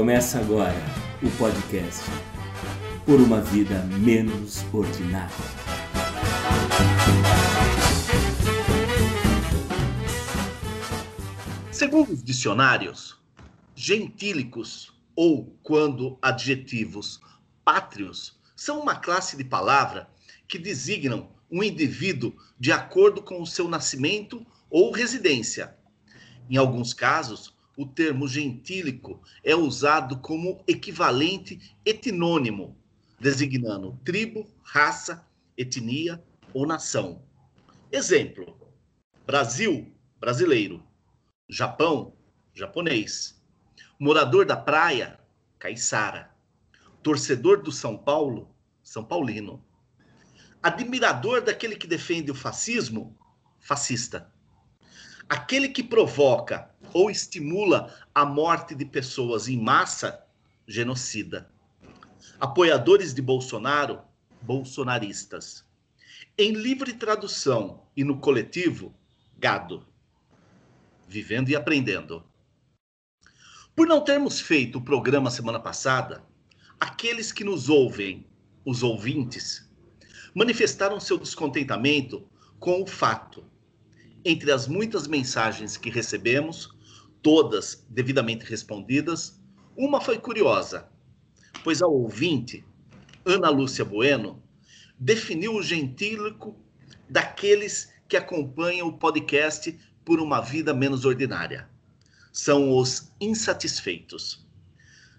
Começa agora o podcast Por uma Vida Menos Ordinária. Segundo os dicionários, gentílicos ou, quando adjetivos, pátrios, são uma classe de palavra que designam um indivíduo de acordo com o seu nascimento ou residência. Em alguns casos, o termo gentílico é usado como equivalente etnônimo, designando tribo, raça, etnia ou nação. Exemplo: Brasil, brasileiro. Japão, japonês. Morador da praia, caiçara. Torcedor do São Paulo, São Paulino. Admirador daquele que defende o fascismo, fascista. Aquele que provoca ou estimula a morte de pessoas em massa, genocida. Apoiadores de Bolsonaro, bolsonaristas. Em livre tradução e no coletivo, gado. Vivendo e aprendendo. Por não termos feito o programa semana passada, aqueles que nos ouvem, os ouvintes, manifestaram seu descontentamento com o fato entre as muitas mensagens que recebemos, todas devidamente respondidas, uma foi curiosa, pois a ouvinte, Ana Lúcia Bueno, definiu o gentílico daqueles que acompanham o podcast por uma vida menos ordinária. São os insatisfeitos.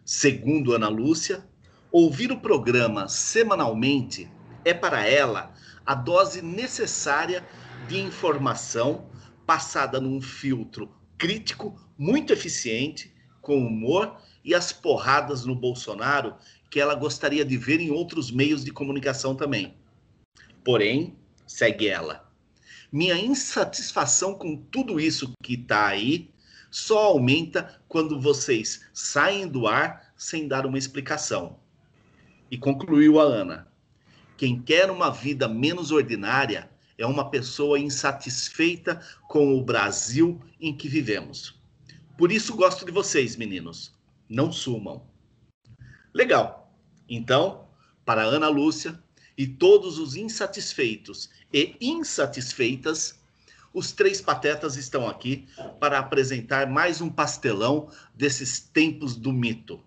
Segundo Ana Lúcia, ouvir o programa semanalmente é para ela a dose necessária de informação passada num filtro crítico, muito eficiente, com humor e as porradas no Bolsonaro que ela gostaria de ver em outros meios de comunicação também. Porém, segue ela. Minha insatisfação com tudo isso que está aí só aumenta quando vocês saem do ar sem dar uma explicação. E concluiu a Ana. Quem quer uma vida menos ordinária é uma pessoa insatisfeita com o Brasil em que vivemos. Por isso gosto de vocês, meninos. Não sumam. Legal. Então, para Ana Lúcia e todos os insatisfeitos e insatisfeitas, os três patetas estão aqui para apresentar mais um pastelão desses tempos do mito.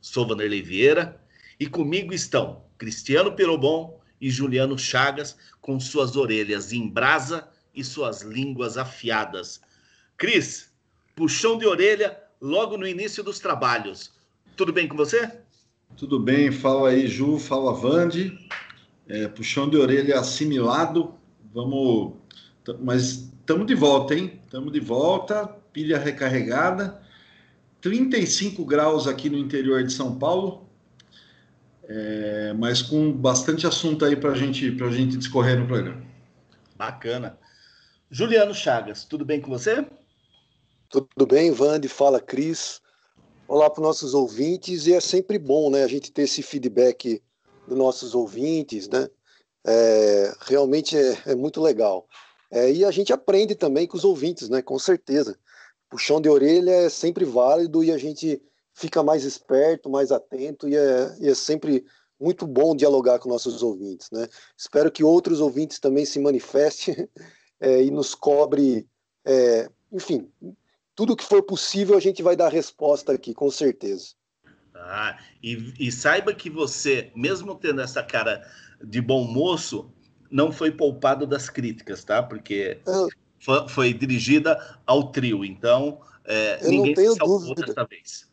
Sou Vanderlei Vieira e comigo estão Cristiano Perobon, e Juliano Chagas com suas orelhas em brasa e suas línguas afiadas. Cris, puxão de orelha logo no início dos trabalhos. Tudo bem com você? Tudo bem, fala aí, Ju, fala Vande. É, puxão de orelha assimilado. Vamos. Mas estamos de volta, hein? Estamos de volta, pilha recarregada. 35 graus aqui no interior de São Paulo, é, mas com bastante assunto aí para gente, a gente discorrer no programa. Bacana. Juliano Chagas, tudo bem com você? Tudo bem, Vande, fala Cris. Olá para os nossos ouvintes, e é sempre bom né, a gente ter esse feedback dos nossos ouvintes, né? É, realmente é, é, muito legal. É, e a gente aprende também com os ouvintes, né? Com certeza. Puxão de orelha é sempre válido e a gente fica mais esperto, mais atento e é, e é sempre muito bom dialogar com nossos ouvintes. Né? Espero que outros ouvintes também se manifestem é, e nos cobre, é, enfim, tudo que for possível a gente vai dar resposta aqui, com certeza. Ah, e, e saiba que você, mesmo tendo essa cara de bom moço, não foi poupado das críticas, tá? Porque foi, foi, dirigida ao trio, então é, ninguém se salvou dúvida. dessa vez.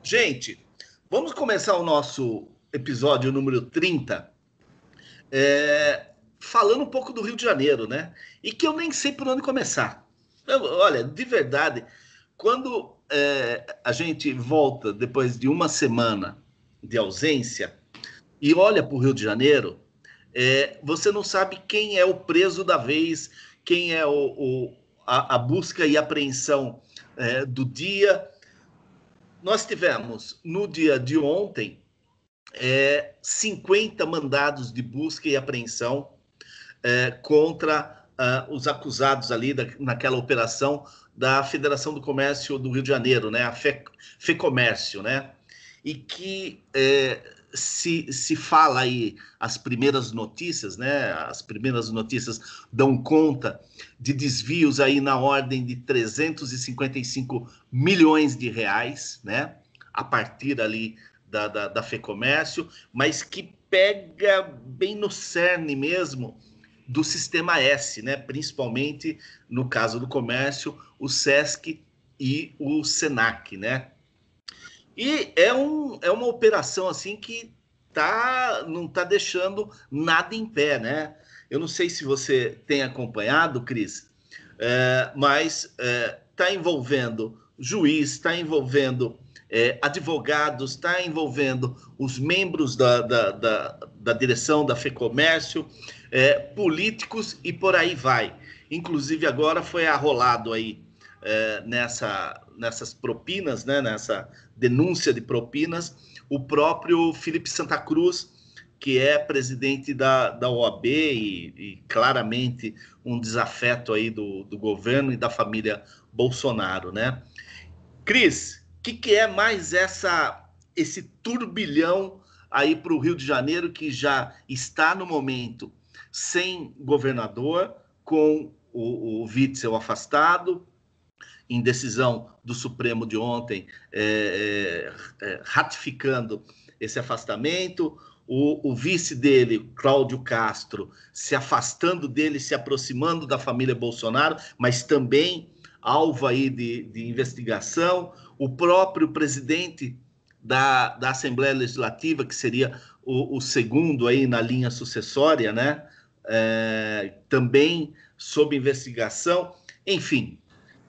Gente, vamos começar o nosso episódio número 30 é, falando um pouco do Rio de Janeiro, né? E que eu nem sei por onde começar. Eu, olha, de verdade, quando é, a gente volta depois de uma semana de ausência e olha para o Rio de Janeiro, é, você não sabe quem é o preso da vez, quem é o, o a, a, busca e apreensão é, do dia nós tivemos no dia de ontem é, 50 mandados de busca e apreensão é, contra uh, os acusados ali da, naquela operação da Federação do Comércio do Rio de Janeiro, né? A Fe, FEComércio, né? E que é, se, se fala aí as primeiras notícias, né? As primeiras notícias dão conta de desvios aí na ordem de 355 milhões de reais, né? A partir ali da, da, da FEComércio, mas que pega bem no cerne mesmo do sistema S, né? Principalmente no caso do comércio, o SESC e o SENAC, né? E é, um, é uma operação assim que tá, não está deixando nada em pé, né? Eu não sei se você tem acompanhado, Cris, é, mas está é, tá envolvendo juiz, está envolvendo é, advogados, está envolvendo os membros da, da, da, da direção da FEComércio, é, políticos e por aí vai. Inclusive agora foi arrolado aí é, nessa, nessas propinas, né, nessa denúncia de propinas, o próprio Felipe Santa Cruz, que é presidente da, da OAB e, e claramente um desafeto aí do, do governo e da família Bolsonaro, né? Cris, o que, que é mais essa esse turbilhão aí para o Rio de Janeiro que já está no momento sem governador, com o, o Witzel afastado, em decisão do Supremo de ontem, é, é, é, ratificando esse afastamento, o, o, vice dele, Cláudio Castro, se afastando dele, se aproximando da família Bolsonaro, mas também alvo aí de, de investigação, o próprio presidente da, da Assembleia Legislativa, que seria o, o segundo aí na linha sucessória, né? É, também sob investigação, enfim,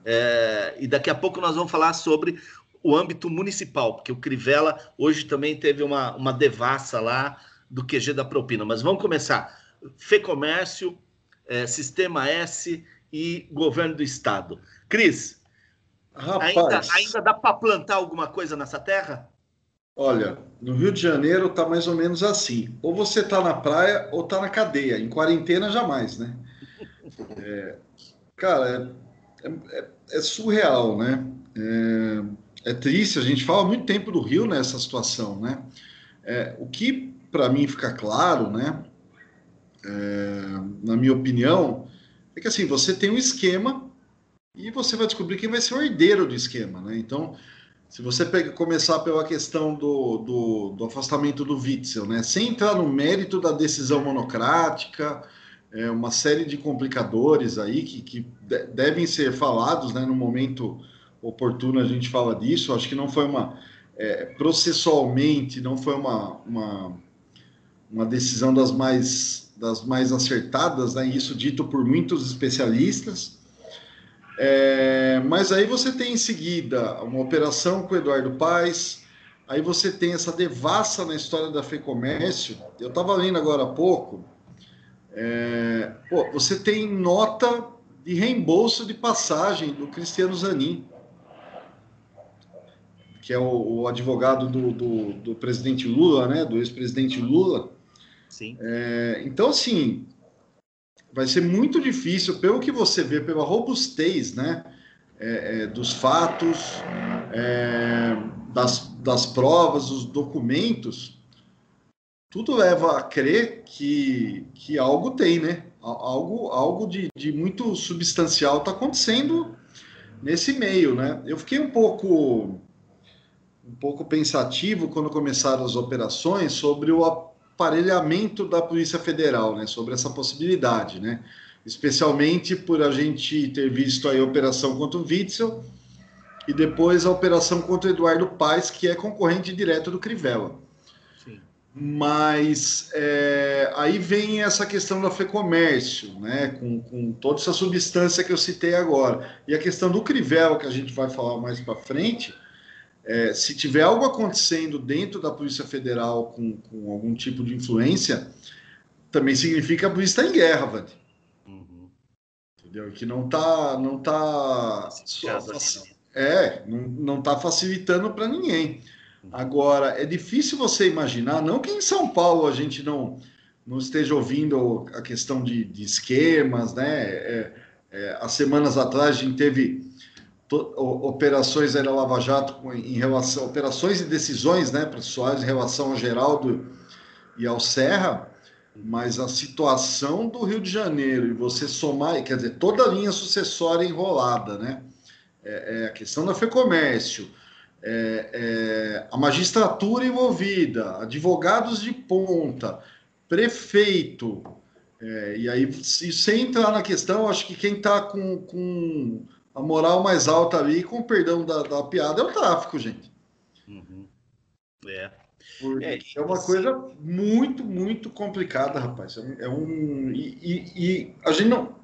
é, e daqui a pouco nós vamos falar sobre o âmbito municipal, porque o Crivella hoje também teve uma, uma devassa lá do QG da propina. Mas vamos começar. FEComércio, é, Sistema S e Governo do Estado. Cris, Rapaz, ainda, ainda dá para plantar alguma coisa nessa terra? Olha, no Rio de Janeiro tá mais ou menos assim. Ou você tá na praia ou tá na cadeia. Em quarentena, jamais, né? É, cara, é, é, é surreal, né? É, é, triste, a gente fala muito tempo do Rio nessa situação, né? É, o que para mim fica claro, né? É, na minha opinião, é que assim, você tem um esquema e você vai descobrir quem vai ser o herdeiro do esquema, né? Então, se você pega, começar pela questão do, do, do afastamento do Witzel, né? Sem entrar no mérito da decisão monocrática, é, uma série de complicadores aí que, que devem ser falados né, no momento oportuno a gente fala disso. Acho que não foi uma. É, processualmente, não foi uma, uma, uma decisão das mais, das mais acertadas, né, isso dito por muitos especialistas. É, mas aí você tem em seguida uma operação com o Eduardo Paes, aí você tem essa devassa na história da FEComércio. Eu estava lendo agora há pouco é, pô, você tem nota de reembolso de passagem do Cristiano Zanin, que é o, o advogado do, do, do, presidente Lula, né, do ex-presidente Lula. Sim. É, então, assim, vai ser muito difícil, pelo que você vê, pela robustez, né, é, é dos fatos, é, das, das provas, dos documentos, tudo leva a crer que, que algo tem, né? Algo, algo de, de muito substancial está acontecendo nesse meio, né? Eu fiquei um pouco um pouco pensativo quando começaram as operações sobre o aparelhamento da Polícia Federal, né? Sobre essa possibilidade, né? Especialmente por a gente ter visto a operação contra o Witzel e depois a operação contra o Eduardo Paes, que é concorrente direto do Crivella. Mas é, aí vem essa questão da FEComércio, né, com, com toda essa substância que eu citei agora. E a questão do Crivella, que a gente vai falar mais para frente, é, se tiver algo acontecendo dentro da Polícia Federal com, com algum tipo de influência, também significa que a polícia está em guerra, Vande. Uhum. Entendeu? Que não está não tá, só, é, não, não tá facilitando para ninguém. Agora, é difícil você imaginar, não que em São Paulo a gente não, não esteja ouvindo a questão de, de esquemas, né? É, é, há semanas atrás a gente teve operações da Lava Jato em relação operações e decisões, né, processuais em relação ao Geraldo e ao Serra, mas a situação do Rio de Janeiro e você somar, quer dizer, toda a linha sucessória enrolada, né? É, é a questão da FEComércio, é, é, a magistratura envolvida, advogados de ponta, prefeito, é, e aí, sem entrar na questão, acho que quem está com, com a moral mais alta ali, com o perdão da, da piada, é o tráfico, gente. Uhum. É. É, é uma coisa muito, muito complicada, rapaz. É um. É e, e, e, a gente não,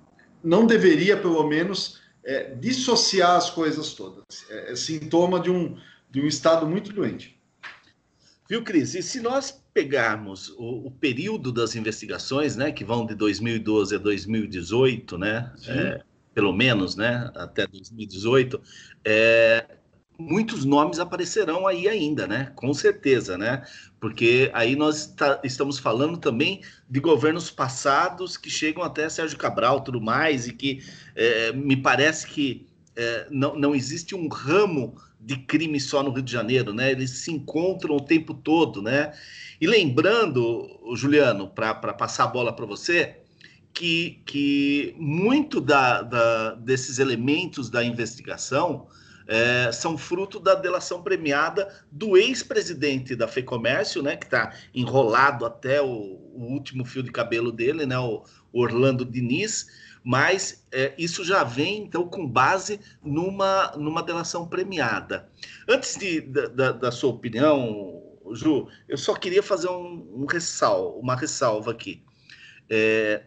não deveria, pelo menos, é, dissociar as coisas todas. É, é, sintoma de um, de um estado muito doente. Viu, Cris? E se nós pegarmos o, o período das investigações, né, que vão de 2012 a 2018, né, é, pelo menos, né, até 2018, é, muitos nomes aparecerão aí ainda, né? Com certeza, né? Porque aí nós tá, estamos falando também de governos passados que chegam até Sérgio Cabral, tudo mais, e que é, me parece que é, não, não existe um ramo de crime só no Rio de Janeiro, né? Eles se encontram o tempo todo, né? E lembrando, Juliano, para passar a bola para você, que, que muito da, da, desses elementos da investigação é, são fruto da delação premiada do ex-presidente da FEComércio, né, que está enrolado até o, o, último fio de cabelo dele, né, o, o Orlando Diniz, mas é, isso já vem, então, com base numa, numa delação premiada. Antes de, da, da sua opinião, Ju, eu só queria fazer um, um ressal, uma ressalva aqui. É,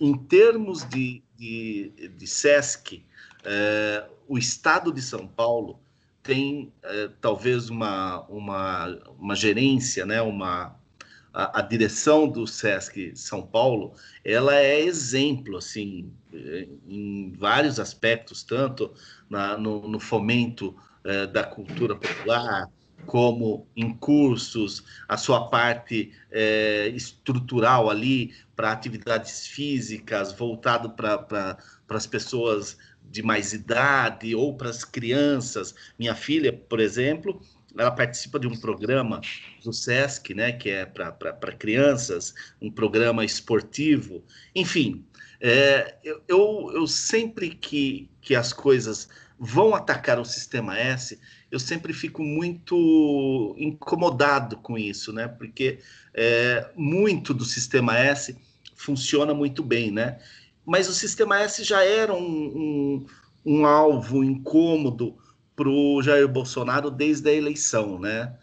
em termos de, de, de SESC, é, o Estado de São Paulo tem é, talvez uma, uma, uma gerência, né, uma, a, a, direção do SESC São Paulo, ela é exemplo, assim, é, em vários aspectos, tanto na, no, no, fomento da cultura popular, como em cursos, a sua parte é, estrutural ali para atividades físicas, voltado para pra, as pessoas de mais idade ou para as crianças. Minha filha, por exemplo, ela participa de um programa do SESC, né, que é para crianças, um programa esportivo. Enfim, é, eu, eu, eu, sempre que, que as coisas vão atacar o sistema S, eu sempre fico muito incomodado com isso, né? Porque é, muito do sistema S funciona muito bem, né? mas o sistema S já era um, um, um alvo incômodo para o Jair Bolsonaro desde a eleição, né?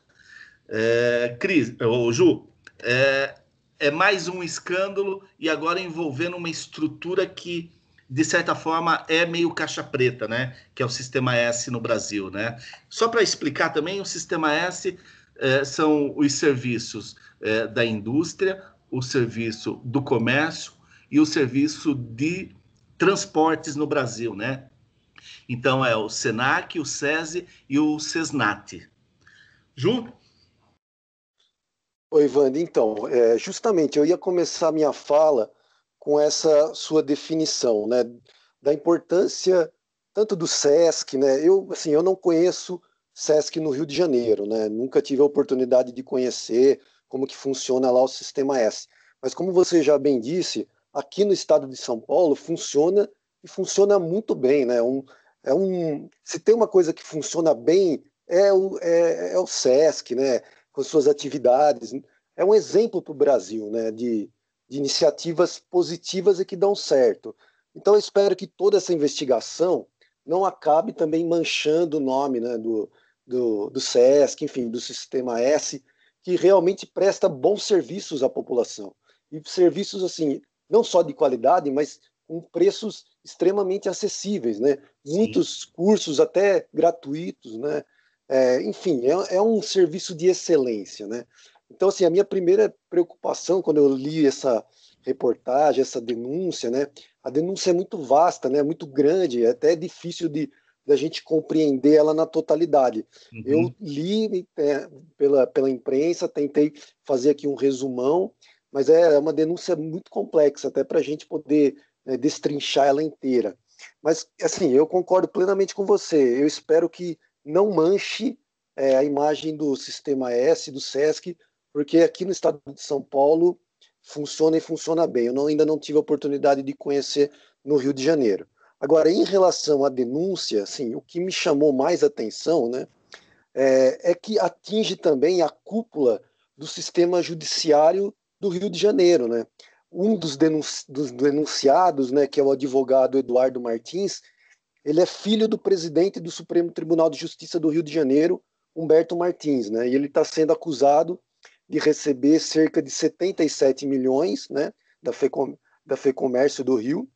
É, Cris, ô, Ju, é, é mais um escândalo e agora envolvendo uma estrutura que, de certa forma, é meio caixa preta, né? Que é o sistema S no Brasil, né? Só para explicar também, o sistema S é, são os serviços é, da indústria, o serviço do comércio, e o serviço de transportes no Brasil, né? Então é o Senac, o SESI e o SESNAT. Ju? Oi, Wanda. Então, é, justamente eu ia começar minha fala com essa sua definição, né, da importância tanto do SESC, né? Eu, assim, eu não conheço SESC no Rio de Janeiro, né? Nunca tive a oportunidade de conhecer como que funciona lá o sistema S. Mas como você já bem disse, aqui no estado de São Paulo funciona e funciona muito bem, né? Um, é um, se tem uma coisa que funciona bem é o, é, é o SESC, né? Com suas atividades, é um exemplo para o Brasil, né? De, de iniciativas positivas e que dão certo. Então eu espero que toda essa investigação não acabe também manchando o nome, né? Do, do, do SESC, enfim, do Sistema S, que realmente presta bons serviços à população e serviços assim não só de qualidade, mas com preços extremamente acessíveis, né? Sim. Muitos cursos até gratuitos, né? É, enfim, é, é, um serviço de excelência, né? Então, assim, a minha primeira preocupação quando eu li essa reportagem, essa denúncia, né? A denúncia é muito vasta, né? Muito grande, é até difícil de da gente compreender ela na totalidade. Uhum. Eu li é, pela, pela imprensa, tentei fazer aqui um resumão, mas é uma denúncia muito complexa, até para a gente poder né, destrinchar ela inteira. Mas, assim, eu concordo plenamente com você. Eu espero que não manche é, a imagem do Sistema S, do SESC, porque aqui no estado de São Paulo funciona e funciona bem. Eu não, ainda não tive a oportunidade de conhecer no Rio de Janeiro. Agora, em relação à denúncia, assim, o que me chamou mais atenção né, é, é que atinge também a cúpula do sistema judiciário do Rio de Janeiro. Né? Um dos, dos denunciados, né, que é o advogado Eduardo Martins, ele é filho do presidente do Supremo Tribunal de Justiça do Rio de Janeiro, Humberto Martins, né? E ele está sendo acusado de receber cerca de 77 milhões, né, da FECom, da FEComércio do Rio,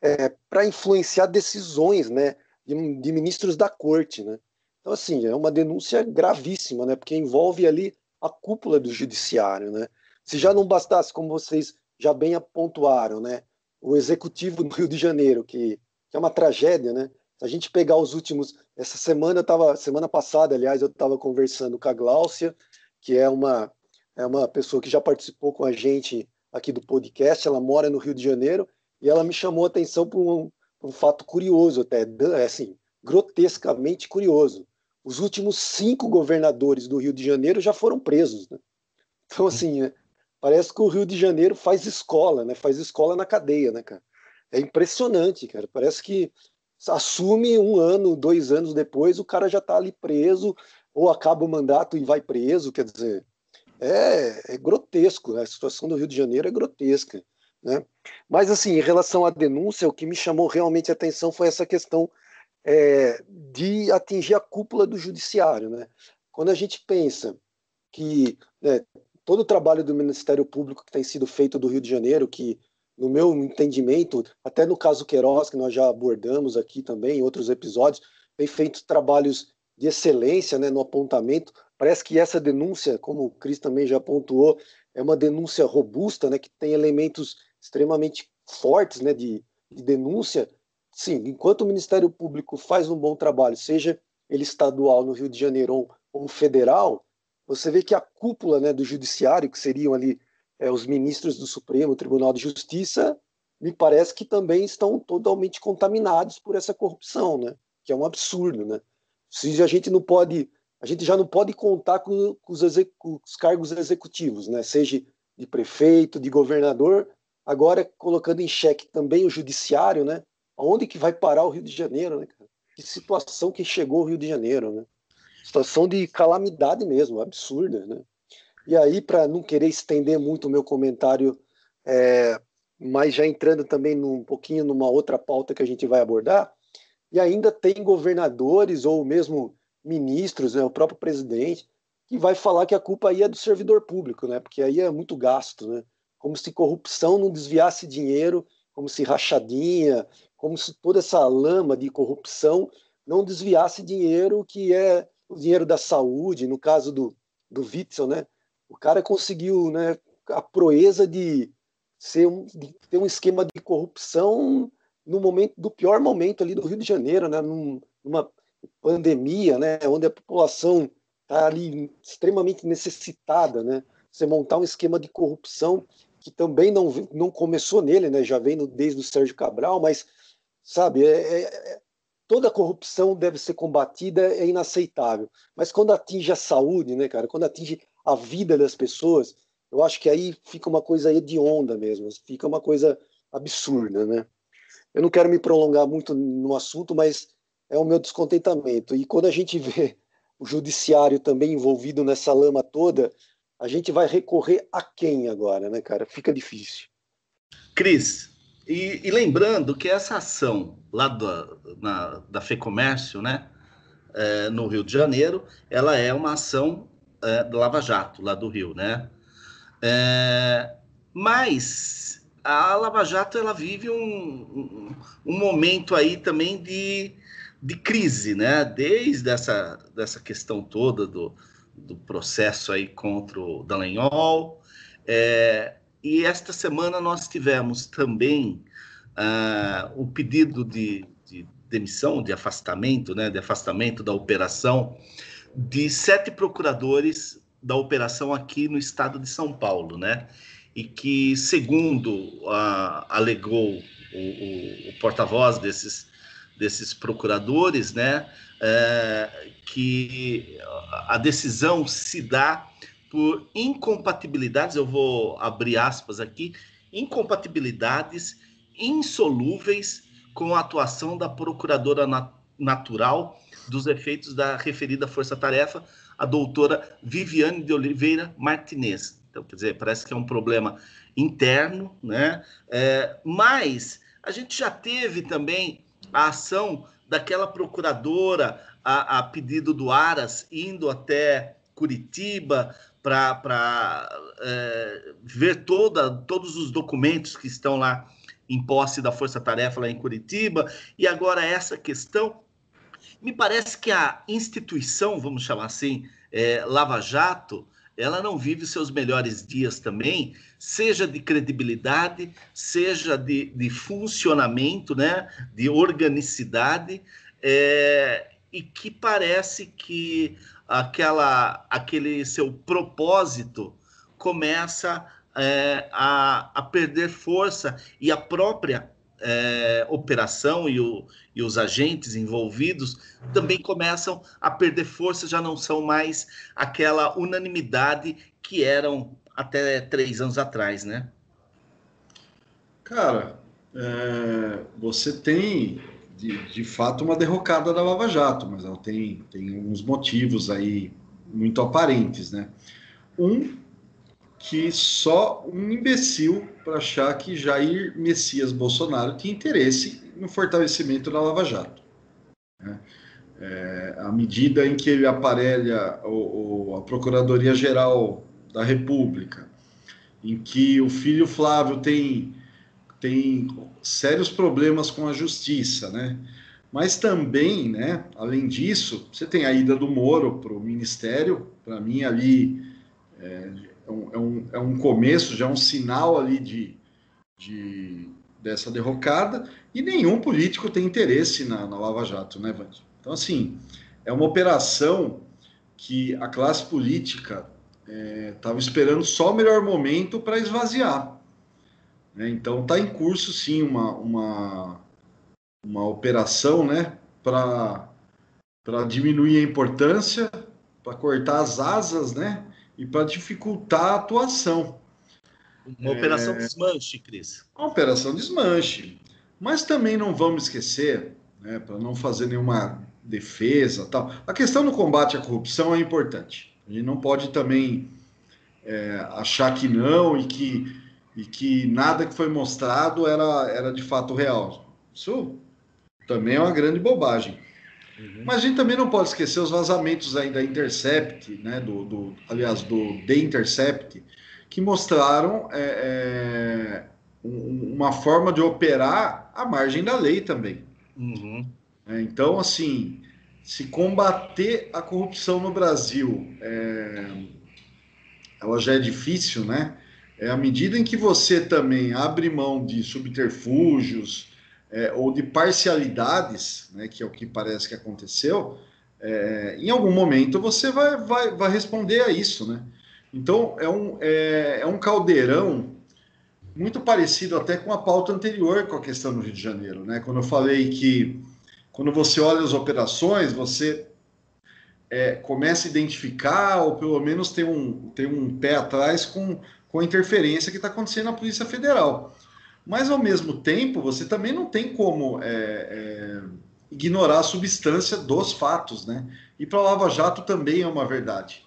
é, para influenciar decisões, né, de, de, ministros da corte, né? Então assim é uma denúncia gravíssima, né? Porque envolve ali a cúpula do judiciário, né? Se já não bastasse, como vocês já bem apontaram, né, o executivo do Rio de Janeiro, que, que é uma tragédia, né? Se a gente pegar os últimos, essa semana eu tava, semana passada, aliás, eu estava conversando com a Gláucia, que é uma é uma pessoa que já participou com a gente aqui do podcast, ela mora no Rio de Janeiro e ela me chamou a atenção para um, um, fato curioso, até é assim, grotescamente curioso. Os últimos cinco governadores do Rio de Janeiro já foram presos. Né? Então, assim, né, parece que o Rio de Janeiro faz escola, né? faz escola na cadeia, né, cara? É impressionante, cara. Parece que assume um ano, dois anos depois, o cara já está ali preso, ou acaba o mandato e vai preso, quer dizer, é, é grotesco. Né? A situação do Rio de Janeiro é grotesca. Né? Mas, assim, em relação à denúncia, o que me chamou realmente a atenção foi essa questão é, de atingir a cúpula do judiciário. Né? Quando a gente pensa que né, todo o trabalho do Ministério Público que tem sido feito do Rio de Janeiro, que, no meu entendimento, até no caso Queiroz, que nós já abordamos aqui também em outros episódios, tem feito trabalhos de excelência né, no apontamento. Parece que essa denúncia, como o Cris também já pontuou, é uma denúncia robusta, né, que tem elementos extremamente fortes né, de, de denúncia, sim, enquanto o Ministério Público faz um bom trabalho, seja ele estadual no Rio de Janeiro ou, federal, você vê que a cúpula né, do judiciário, que seriam ali é, os ministros do Supremo Tribunal de Justiça, me parece que também estão totalmente contaminados por essa corrupção, né? Que é um absurdo, né? Se a gente não pode, a gente já não pode contar com, com, os, com os, cargos executivos, né? Seja de prefeito, de governador, Agora, colocando em xeque também o judiciário, né? Aonde que vai parar o Rio de Janeiro, né, cara? Que situação que chegou o Rio de Janeiro, né? Situação de calamidade mesmo, absurda, né? E aí, para não querer estender muito o meu comentário, é, mas já entrando também num, um pouquinho numa outra pauta que a gente vai abordar, e ainda tem governadores ou mesmo ministros, né, o próprio presidente, que vai falar que a culpa aí é do servidor público, né? Porque aí é muito gasto, né? como se corrupção não desviasse dinheiro, como se rachadinha, como se toda essa lama de corrupção não desviasse dinheiro que é o dinheiro da saúde, no caso do, do Witzel, né? O cara conseguiu né, a proeza de, ser um, de ter um esquema de corrupção no momento do pior momento ali do Rio de Janeiro, né? Num, numa pandemia, né? Onde a população está ali extremamente necessitada, né? Você montar um esquema de corrupção que também não, não começou nele, né? já vem no, desde o Sérgio Cabral, mas, sabe, é, é, é, toda corrupção deve ser combatida, é inaceitável. Mas quando atinge a saúde, né, cara, quando atinge a vida das pessoas, eu acho que aí fica uma coisa hedionda mesmo, fica uma coisa absurda, né? Eu não quero me prolongar muito no assunto, mas é o meu descontentamento. E quando a gente vê o judiciário também envolvido nessa lama toda, a gente vai recorrer a quem agora, né, cara? Fica difícil. Cris, e, e lembrando que essa ação lá da, na, da FEComércio, né, é, no Rio de Janeiro, ela é uma ação é, do Lava Jato, lá do Rio, né? É, mas a Lava Jato ela vive um, um, um, momento aí também de, de crise, né? Desde essa dessa questão toda do, do processo aí contra o Dallagnol. É, e esta semana nós tivemos também uh, o pedido de, de, demissão, de afastamento, né, de afastamento da operação de sete procuradores da operação aqui no estado de São Paulo, né? E que, segundo uh, alegou o, o, o porta-voz desses, desses procuradores, né, é, que a decisão se dá por incompatibilidades, eu vou abrir aspas aqui, incompatibilidades insolúveis com a atuação da procuradora nat natural dos efeitos da referida força-tarefa, a doutora Viviane de Oliveira Martinez. Então, quer dizer, parece que é um problema interno, né? É, mas a gente já teve também a ação daquela procuradora a, a pedido do Aras indo até Curitiba para é, ver toda, todos os documentos que estão lá em posse da Força Tarefa lá em Curitiba, e agora essa questão. Me parece que a instituição, vamos chamar assim, é, Lava Jato, ela não vive seus melhores dias também, seja de credibilidade, seja de, de funcionamento, né, de organicidade, é, e que parece que aquela, aquele seu propósito começa é, a, a perder força. E a própria é, operação e, o, e, os agentes envolvidos também começam a perder força, já não são mais aquela unanimidade que eram até três anos atrás, né? Cara, é, você tem de, de fato uma derrocada da Lava Jato, mas ela tem, tem uns motivos aí muito aparentes, né? Um que só um imbecil para achar que Jair Messias Bolsonaro tinha interesse no fortalecimento da Lava Jato. Né? É, à medida em que ele aparelha o, o, a Procuradoria-Geral da República, em que o filho Flávio tem, tem sérios problemas com a justiça, né? Mas também, né, além disso, você tem a ida do Moro para o Ministério, para mim ali é, um, é, um, é um começo, já é um sinal ali de, de, dessa derrocada, e nenhum político tem interesse na, na Lava Jato, né, Vande? Então, assim, é uma operação que a classe política estava é, esperando só o melhor momento para esvaziar. Né? Então, está em curso, sim, uma, uma, uma operação né, para diminuir a importância, para cortar as asas, né? E para dificultar a atuação. Uma é... operação desmanche, Cris. Uma operação desmanche. Mas também não vamos esquecer, né, para não fazer nenhuma defesa tal, a questão do combate à corrupção é importante. A gente não pode também é, achar que não e que, e que nada que foi mostrado era, era de fato real. Isso também é uma grande bobagem. Uhum. Mas a gente também não pode esquecer os vazamentos aí da Intercept, né, do, do aliás, do The Intercept, que mostraram é, é, uma forma de operar à margem da lei também. Uhum. É, então, assim, se combater a corrupção no Brasil, é, ela já é difícil, né? É à medida em que você também abre mão de subterfúgios, é, ou de parcialidades, né, que é o que parece que aconteceu, é, em algum momento você vai, vai, vai responder a isso, né? Então é um, é, é um caldeirão muito parecido até com a pauta anterior com a questão do Rio de Janeiro, né? Quando eu falei que quando você olha as operações, você é, começa a identificar, ou pelo menos tem um, tem um pé atrás com, com a interferência que está acontecendo na Polícia Federal. Mas, ao mesmo tempo, você também não tem como é, é, ignorar a substância dos fatos, né? E para Lava Jato também é uma verdade.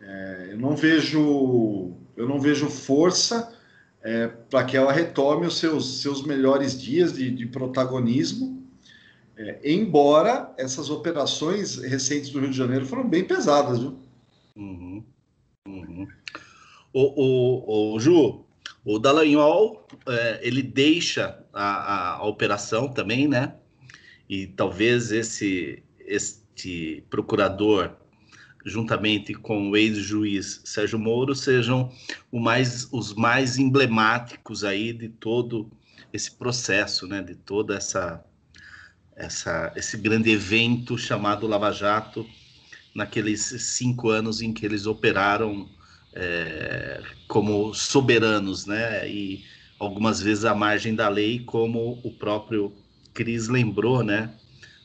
É, eu não vejo, eu não vejo força é, para que ela retome os seus, seus melhores dias de, de protagonismo, é, embora essas operações recentes do Rio de Janeiro foram bem pesadas, viu? Uhum. Uhum. O, o, o Ju, o Dallagnol, é, ele deixa a, a, a, operação também, né? E talvez esse este procurador, juntamente com o ex-juiz Sérgio Moro, sejam o mais, os mais emblemáticos aí de todo esse processo, né? De toda essa, essa esse grande evento chamado Lava Jato, naqueles cinco anos em que eles operaram é, como soberanos, né? E algumas vezes à margem da lei, como o próprio Cris lembrou, né,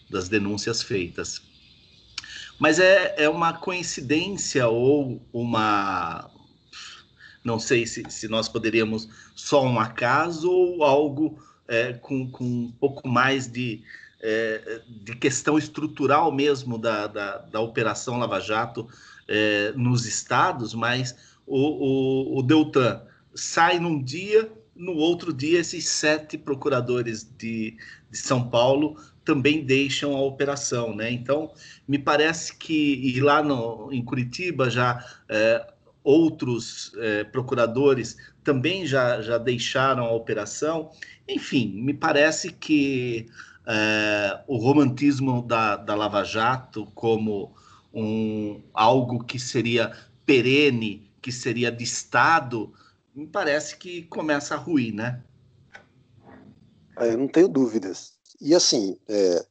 das denúncias feitas. Mas é, é uma coincidência ou uma. Não sei se, se nós poderíamos só um acaso ou algo é, com, com um pouco mais de, é, de questão estrutural mesmo da, da, da Operação Lava Jato é, nos estados, mas o, o, o Deltan sai num dia, no outro dia, esses sete procuradores de, de São Paulo também deixam a operação, né? Então, me parece que e lá no, em Curitiba já é, outros é, procuradores também já, já deixaram a operação. Enfim, me parece que é, o romantismo da, da Lava Jato como um, algo que seria perene, que seria de Estado, me parece que começa a ruir, né? É, eu não tenho dúvidas. E assim, é,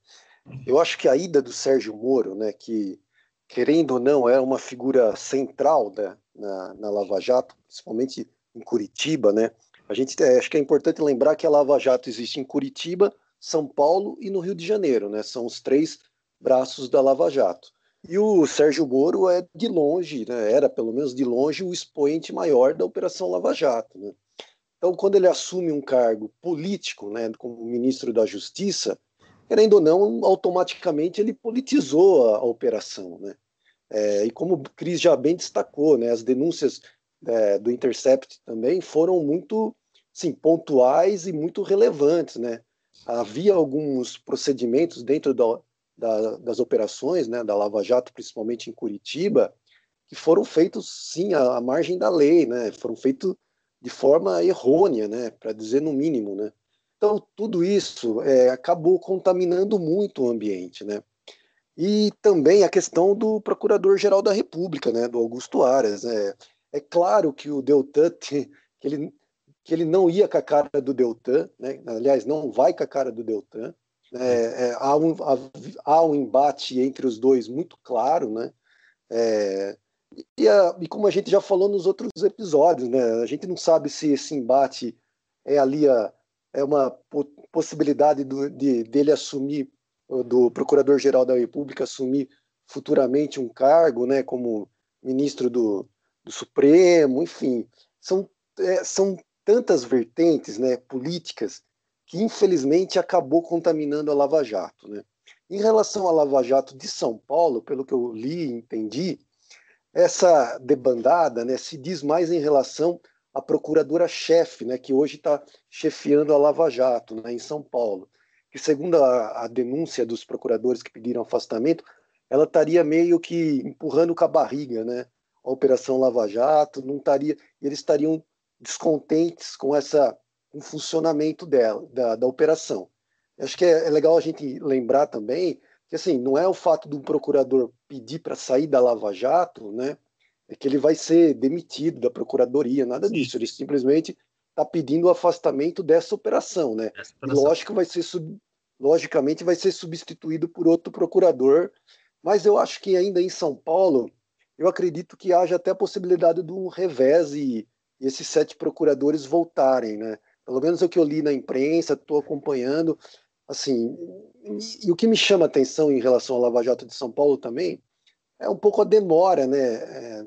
eu acho que a ida do Sérgio Moro, né, que querendo ou não é uma figura central né, na, na Lava Jato, principalmente em Curitiba, né? A gente é, acho que é importante lembrar que a Lava Jato existe em Curitiba, São Paulo e no Rio de Janeiro, né? São os três braços da Lava Jato. E o Sérgio Moro é de longe, né, era pelo menos de longe o expoente maior da Operação Lava Jato. Né? Então, quando ele assume um cargo político, né, como ministro da Justiça, querendo ou não, automaticamente ele politizou a, a operação. Né? É, e como o Cris já bem destacou, né, as denúncias é, do Intercept também foram muito sim, pontuais e muito relevantes. Né? Havia alguns procedimentos dentro da, da, das operações, né, da Lava Jato, principalmente em Curitiba, que foram feitos sim à, à margem da lei, né, foram feitos de forma errônea, né, para dizer no mínimo, né. Então tudo isso é, acabou contaminando muito o ambiente, né. E também a questão do Procurador-Geral da República, né, do Augusto Aras. Né? É claro que o Deltan, que ele, que ele não ia com a cara do Deltan, né? aliás, não vai com a cara do Deltan, é, é, há, um, há, um embate entre os dois muito claro, né? É, e, a, e, como a gente já falou nos outros episódios, né? A gente não sabe se esse embate é ali a, é uma possibilidade do, de dele assumir do Procurador-Geral da República assumir futuramente um cargo, né? Como ministro do, do Supremo, enfim, são é, são tantas vertentes, né? Políticas que infelizmente acabou contaminando a Lava Jato. Né? Em relação à Lava Jato de São Paulo, pelo que eu li e entendi, essa debandada né, se diz mais em relação à procuradora-chefe, né, que hoje está chefiando a Lava Jato né, em São Paulo, que segundo a, a denúncia dos procuradores que pediram afastamento, ela estaria meio que empurrando com a barriga, né? A Operação Lava Jato, não estaria, eles estariam descontentes com essa o funcionamento dela, da, da operação. Acho que é, é, legal a gente lembrar também que assim não é o fato do procurador pedir para sair da Lava Jato, né, é que ele vai ser demitido da procuradoria, nada disso. Ele simplesmente está pedindo o afastamento dessa operação, né? E lógico vai ser logicamente vai ser substituído por outro procurador, mas eu acho que ainda em São Paulo eu acredito que haja até a possibilidade de um revés e, e esses sete procuradores voltarem, né? Pelo menos o que eu li na imprensa, estou acompanhando. Assim, e, e, o que me chama atenção em relação ao Lava Jato de São Paulo também é um pouco a demora, né? É,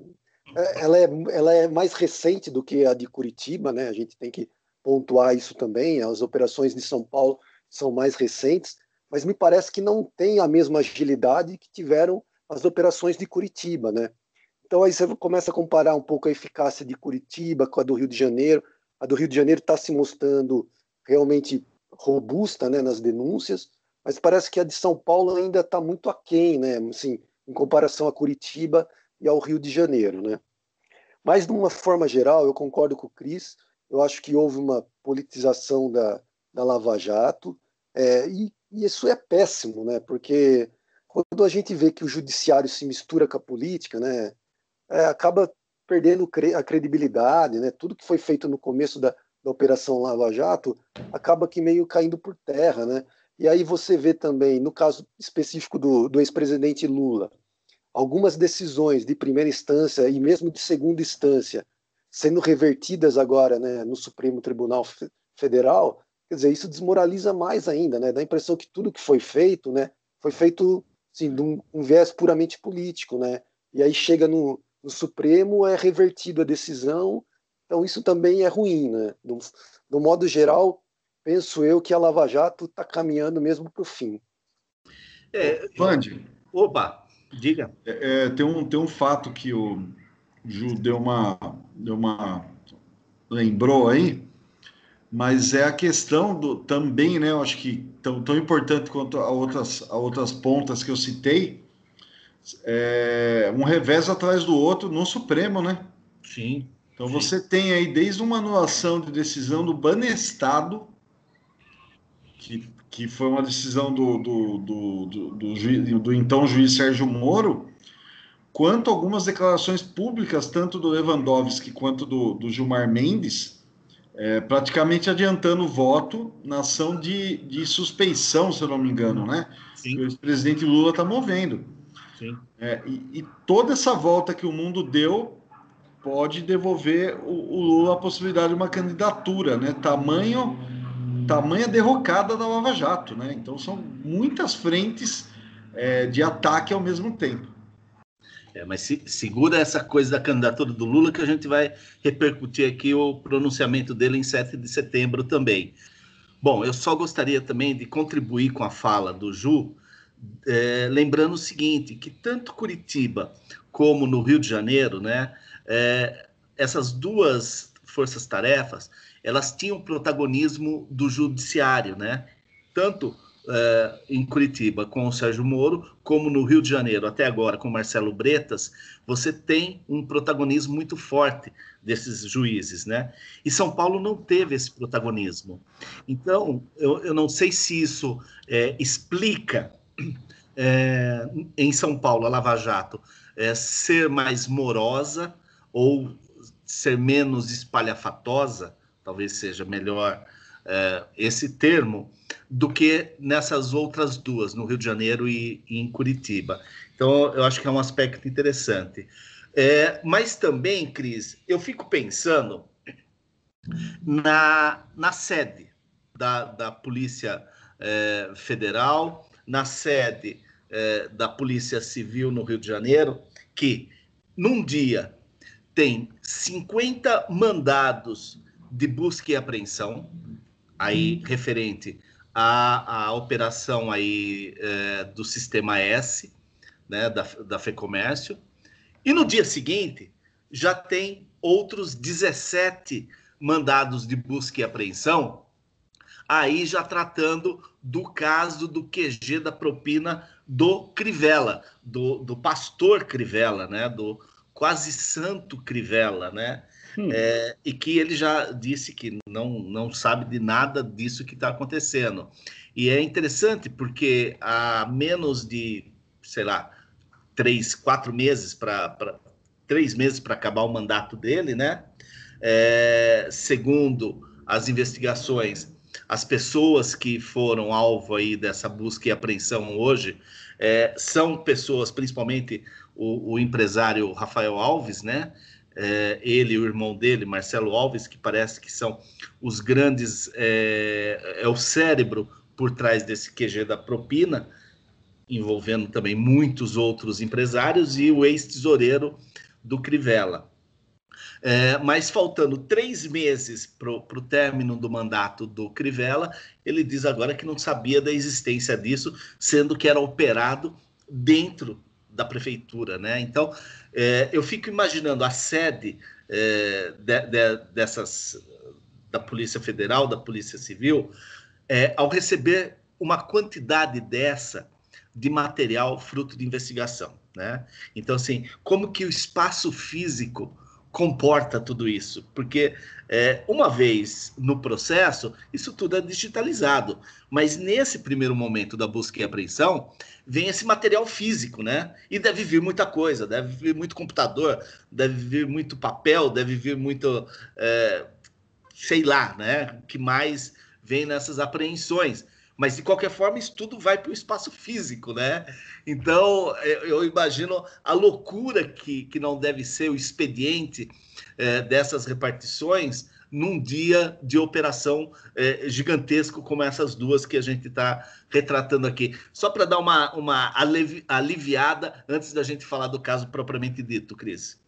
é, ela, é, ela é mais recente do que a de Curitiba, né? A gente tem que pontuar isso também. As operações de São Paulo são mais recentes, mas me parece que não tem a mesma agilidade que tiveram as operações de Curitiba, né? Então aí você começa a comparar um pouco a eficácia de Curitiba com a do Rio de Janeiro. A do Rio de Janeiro está se mostrando realmente robusta né, nas denúncias, mas parece que a de São Paulo ainda está muito aquém, né, assim, em comparação a Curitiba e ao Rio de Janeiro. Né. Mas, de uma forma geral, eu concordo com o Cris, eu acho que houve uma politização da, da Lava Jato, é, e, e, isso é péssimo, né, porque quando a gente vê que o judiciário se mistura com a política, né, é, acaba perdendo a credibilidade, né? Tudo que foi feito no começo da, da Operação Lava Jato acaba que meio caindo por terra, né? E aí você vê também, no caso específico do, do ex-presidente Lula, algumas decisões de primeira instância e mesmo de segunda instância sendo revertidas agora né, no Supremo Tribunal Federal, quer dizer, isso desmoraliza mais ainda, né? Dá a impressão que tudo que foi feito, né, foi feito assim, de um, um viés puramente político, né? E aí chega no, no Supremo, é revertido a decisão, então isso também é ruim, né? Do, do modo geral, penso eu que a Lava Jato está caminhando mesmo para o fim. É, Vande. Opa, diga. É, é, tem, um, tem um fato que o Ju deu uma, deu uma. lembrou aí, mas é a questão do também, né? Eu acho que tão, tão importante quanto a outras, a outras pontas que eu citei, é um revés atrás do outro no Supremo, né? Sim. Então sim. você tem aí desde uma anulação de decisão do Banestado, que, que foi uma decisão do, do, do, do, do, juiz, do então juiz Sérgio Moro, quanto algumas declarações públicas, tanto do Lewandowski quanto do, do Gilmar Mendes, é, praticamente adiantando o voto na ação de, de suspeição, se eu não me engano, né? Sim. Que o presidente Lula está movendo. Sim. É, e, e, toda essa volta que o mundo deu pode devolver o, o, Lula a possibilidade de uma candidatura, né? Tamanho, tamanha derrocada da Lava Jato, né? Então são muitas frentes é, de ataque ao mesmo tempo. É, mas se, segura essa coisa da candidatura do Lula que a gente vai repercutir aqui o pronunciamento dele em 7 de setembro também. Bom, eu só gostaria também de contribuir com a fala do Ju, é, lembrando o seguinte, que tanto Curitiba como no Rio de Janeiro, né, é, essas duas forças-tarefas, elas tinham protagonismo do judiciário, né? Tanto uh, em Curitiba com o Sérgio Moro, como no Rio de Janeiro, até agora com Marcelo Bretas, você tem um protagonismo muito forte desses juízes, né? E São Paulo não teve esse protagonismo. Então, eu, eu não sei se isso é, explica é, em São Paulo a Lava Jato é, ser mais morosa ou ser menos espalhafatosa, talvez seja melhor é, esse termo, do que nessas outras duas, no Rio de Janeiro e, e em Curitiba. Então, eu acho que é um aspecto interessante. É, mas também, Cris, eu fico pensando na, na sede da, da Polícia é, Federal, na sede é, da Polícia Civil no Rio de Janeiro, que num dia tem 50 mandados de busca e apreensão, aí referente à, à operação aí é, do Sistema S, né, da, da FEComércio, e no dia seguinte já tem outros 17 mandados de busca e apreensão, aí já tratando do caso do QG da propina do Crivella, do, do pastor Crivella, né, do quase santo Crivella, né, Hum. É, e que ele já disse que não, não sabe de nada disso que está acontecendo. E é interessante porque há menos de, sei lá, três, quatro meses para três meses para acabar o mandato dele, né? É, segundo as investigações, as pessoas que foram alvo aí dessa busca e apreensão hoje é, são pessoas, principalmente o, o empresário Rafael Alves, né? é, ele e o irmão dele, Marcelo Alves, que parece que são os grandes, é, é o cérebro por trás desse QG da propina, envolvendo também muitos outros empresários e o ex-tesoureiro do Crivella. É, mas faltando três meses para o término do mandato do Crivella, ele diz agora que não sabia da existência disso, sendo que era operado dentro da prefeitura, né? Então, é, eu fico imaginando a sede é, de, de, dessas da Polícia Federal, da Polícia Civil, é, ao receber uma quantidade dessa de material fruto de investigação, né? Então, assim, como que o espaço físico comporta tudo isso? Porque é, uma vez no processo, isso tudo é digitalizado, mas nesse primeiro momento da busca e apreensão, vem esse material físico, né? E deve vir muita coisa, deve vir muito computador, deve vir muito papel, deve vir muito, é, sei lá, né? Que mais vem nessas apreensões. Mas de qualquer forma isso tudo vai para o espaço físico, né? Então eu imagino a loucura que, que não deve ser o expediente é, dessas repartições num dia de operação é, gigantesco como essas duas que a gente está retratando aqui. Só para dar uma, uma aliviada antes da gente falar do caso propriamente dito, Cris.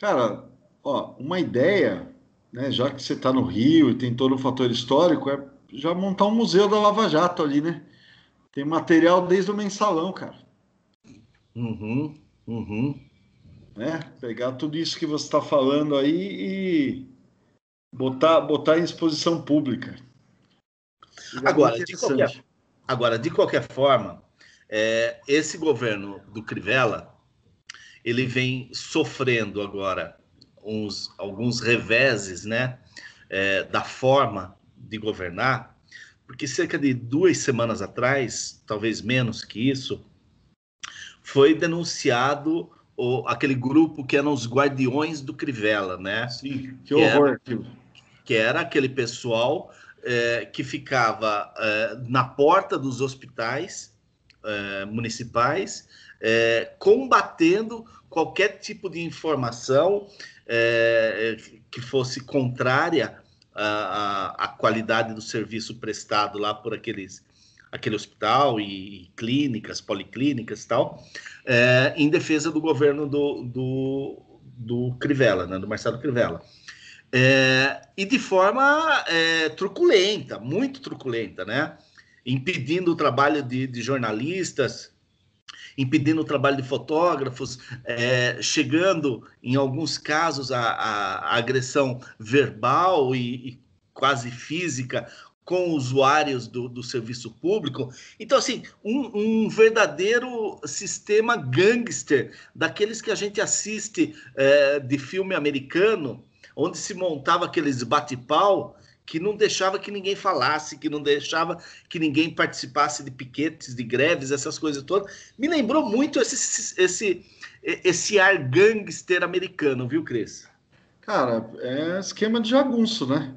Cara, ó, uma ideia, né, já que você está no Rio e tem todo o fator histórico, é já montar um museu da Lava Jato ali, né? Tem material desde o mensalão, cara. Uhum, uhum. Né? Pegar tudo isso que você está falando aí e botar, botar em exposição pública. Agora de, qualquer, agora, de qualquer forma, é, esse governo do Crivella, ele vem sofrendo agora uns, alguns reveses, né, é, da forma de governar, porque cerca de duas semanas atrás, talvez menos que isso, foi denunciado o, aquele grupo que eram os Guardiões do Crivella, né? Sim, que horror. Que era, que era aquele pessoal é, que ficava é, na porta dos hospitais é, municipais, combatendo qualquer tipo de informação que fosse contrária à, à, qualidade do serviço prestado lá por aqueles aquele hospital e, e clínicas, policlínicas e tal, é, em defesa do governo do, do, do Crivella, né, do Marcelo Crivella. É, e de forma é, truculenta, muito truculenta, né? Impedindo o trabalho de, de jornalistas, impedindo o trabalho de fotógrafos, é, chegando, em alguns casos, a, a, agressão verbal e, e, quase física com usuários do, do serviço público. Então, assim, um, um, verdadeiro sistema gangster, daqueles que a gente assiste é, de filme americano, onde se montava aqueles bate-pau que não deixava que ninguém falasse, que não deixava que ninguém participasse de piquetes, de greves, essas coisas todas. Me lembrou muito esse, esse, esse ar gangster americano, viu, Cris? Cara, é esquema de jagunço, né?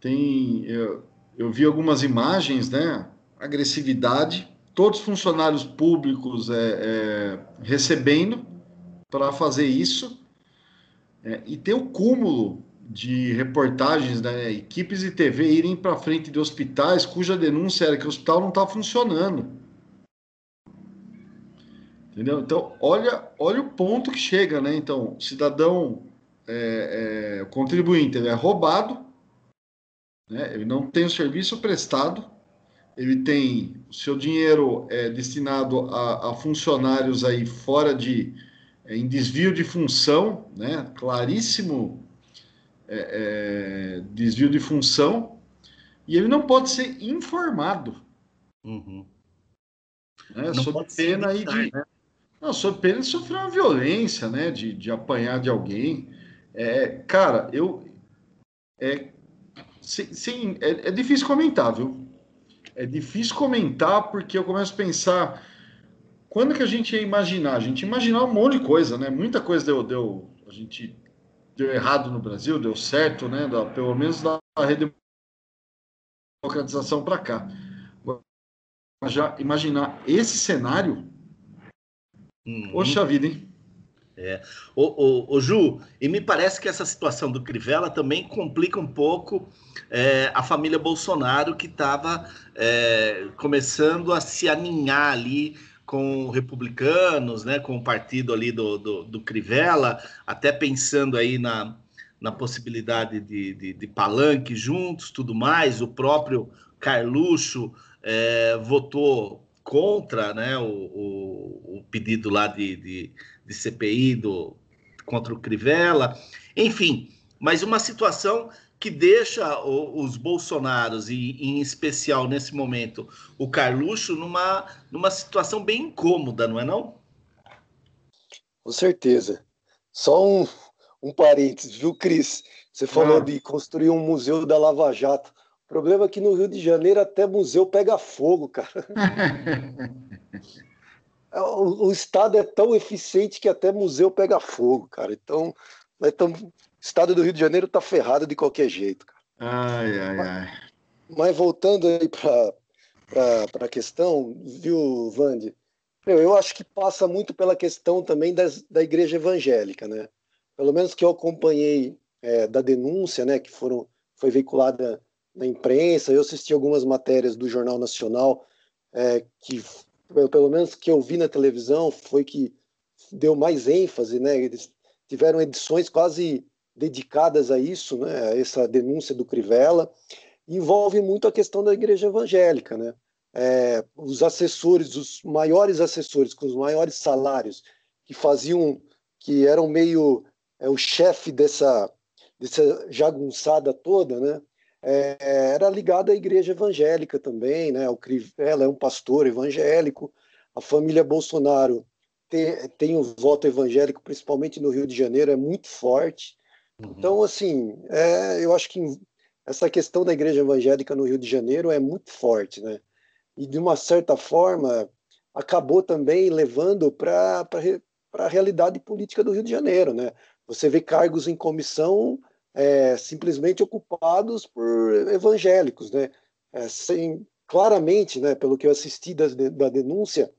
Tem. Eu, eu vi algumas imagens, né? Agressividade, todos os funcionários públicos é, é recebendo para fazer isso. É, e tem o cúmulo de reportagens, né, equipes de TV irem para frente de hospitais cuja denúncia era que o hospital não está funcionando. Entendeu? Então, olha, olha o ponto que chega, né? Então, cidadão, é, é, contribuinte, ele é roubado, né? ele não tem o serviço prestado, ele tem o seu dinheiro é, destinado a, a funcionários aí fora de é, em desvio de função, né? claríssimo é, é, desvio de função, e ele não pode ser informado. Uhum. Né? Sob pena aí de. Né? Não, sob pena de sofrer uma violência, né? De, de apanhar de alguém. É, cara, eu. É, sim, é, é difícil comentar, viu? É difícil comentar porque eu começo a pensar quando que a gente ia imaginar? A gente imaginar um monte de coisa, né? Muita coisa deu, deu a gente deu errado no Brasil, deu certo, né? Da, pelo menos da redemocratização para cá. Já imaginar esse cenário, uhum. poxa vida, hein? É. O, o, o, Ju, e me parece que essa situação do Crivella também complica um pouco é, a família Bolsonaro, que estava é, começando a se aninhar ali com republicanos, né, com o partido ali do, do, do Crivella, até pensando aí na, na possibilidade de, de, de palanque juntos, tudo mais. O próprio Carluxo é, votou contra né, o, o, o, pedido lá de, de, de CPI do, contra o Crivella. Enfim, mas uma situação que deixa os Bolsonaros, e em especial nesse momento o Carluxo, numa, numa situação bem incômoda, não é não? Com certeza. Só um, um parênteses, viu, Cris? Você falou ah. de construir um museu da Lava Jato. O problema é que no Rio de Janeiro até museu pega fogo, cara. o, o, Estado é tão eficiente que até museu pega fogo, cara. Então, nós estamos estado do Rio de Janeiro tá ferrado de qualquer jeito, cara. Ai, ai, ai. Mas, mas voltando aí para a questão, viu, Vande? Eu acho que passa muito pela questão também das, da igreja evangélica, né? Pelo menos que eu acompanhei é, da denúncia, né, que foram, foi veiculada na imprensa, eu assisti algumas matérias do Jornal Nacional, é, que pelo menos que eu vi na televisão, foi que deu mais ênfase, né? Eles tiveram edições quase dedicadas a isso, né? A essa denúncia do Crivella. Envolve muito a questão da igreja evangélica, né? é, os assessores, os maiores assessores com os maiores salários, que faziam, que eram meio é, o chefe dessa, dessa jagunçada toda, né? É, era ligado à igreja evangélica também, né? O Crivella é um pastor evangélico, a família Bolsonaro tem, tem um voto evangélico, principalmente no Rio de Janeiro, é muito forte. Uhum. Então, assim, é, eu acho que essa questão da igreja evangélica no Rio de Janeiro é muito forte, né? e de uma certa forma acabou também levando para a realidade política do Rio de Janeiro, né? Você vê cargos em comissão é, simplesmente ocupados por evangélicos, né? É, sem, claramente, né, pelo que eu assisti da, da denúncia,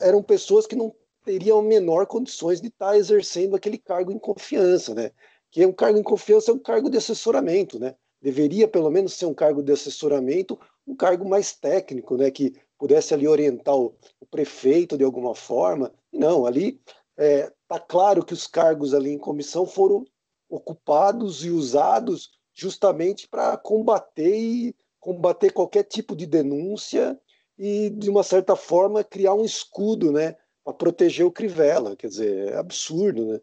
eram pessoas que não teriam menor condições de estar exercendo aquele cargo em confiança, né? Que é um cargo em confiança é um cargo de assessoramento, né? Deveria pelo menos ser um cargo de assessoramento um cargo mais técnico, né, que pudesse ali orientar o, o prefeito de alguma forma. Não, ali está é, tá claro que os cargos ali em comissão foram ocupados e usados justamente para combater e combater qualquer tipo de denúncia e de uma certa forma criar um escudo, né, para proteger o Crivella. Quer dizer, é absurdo, né?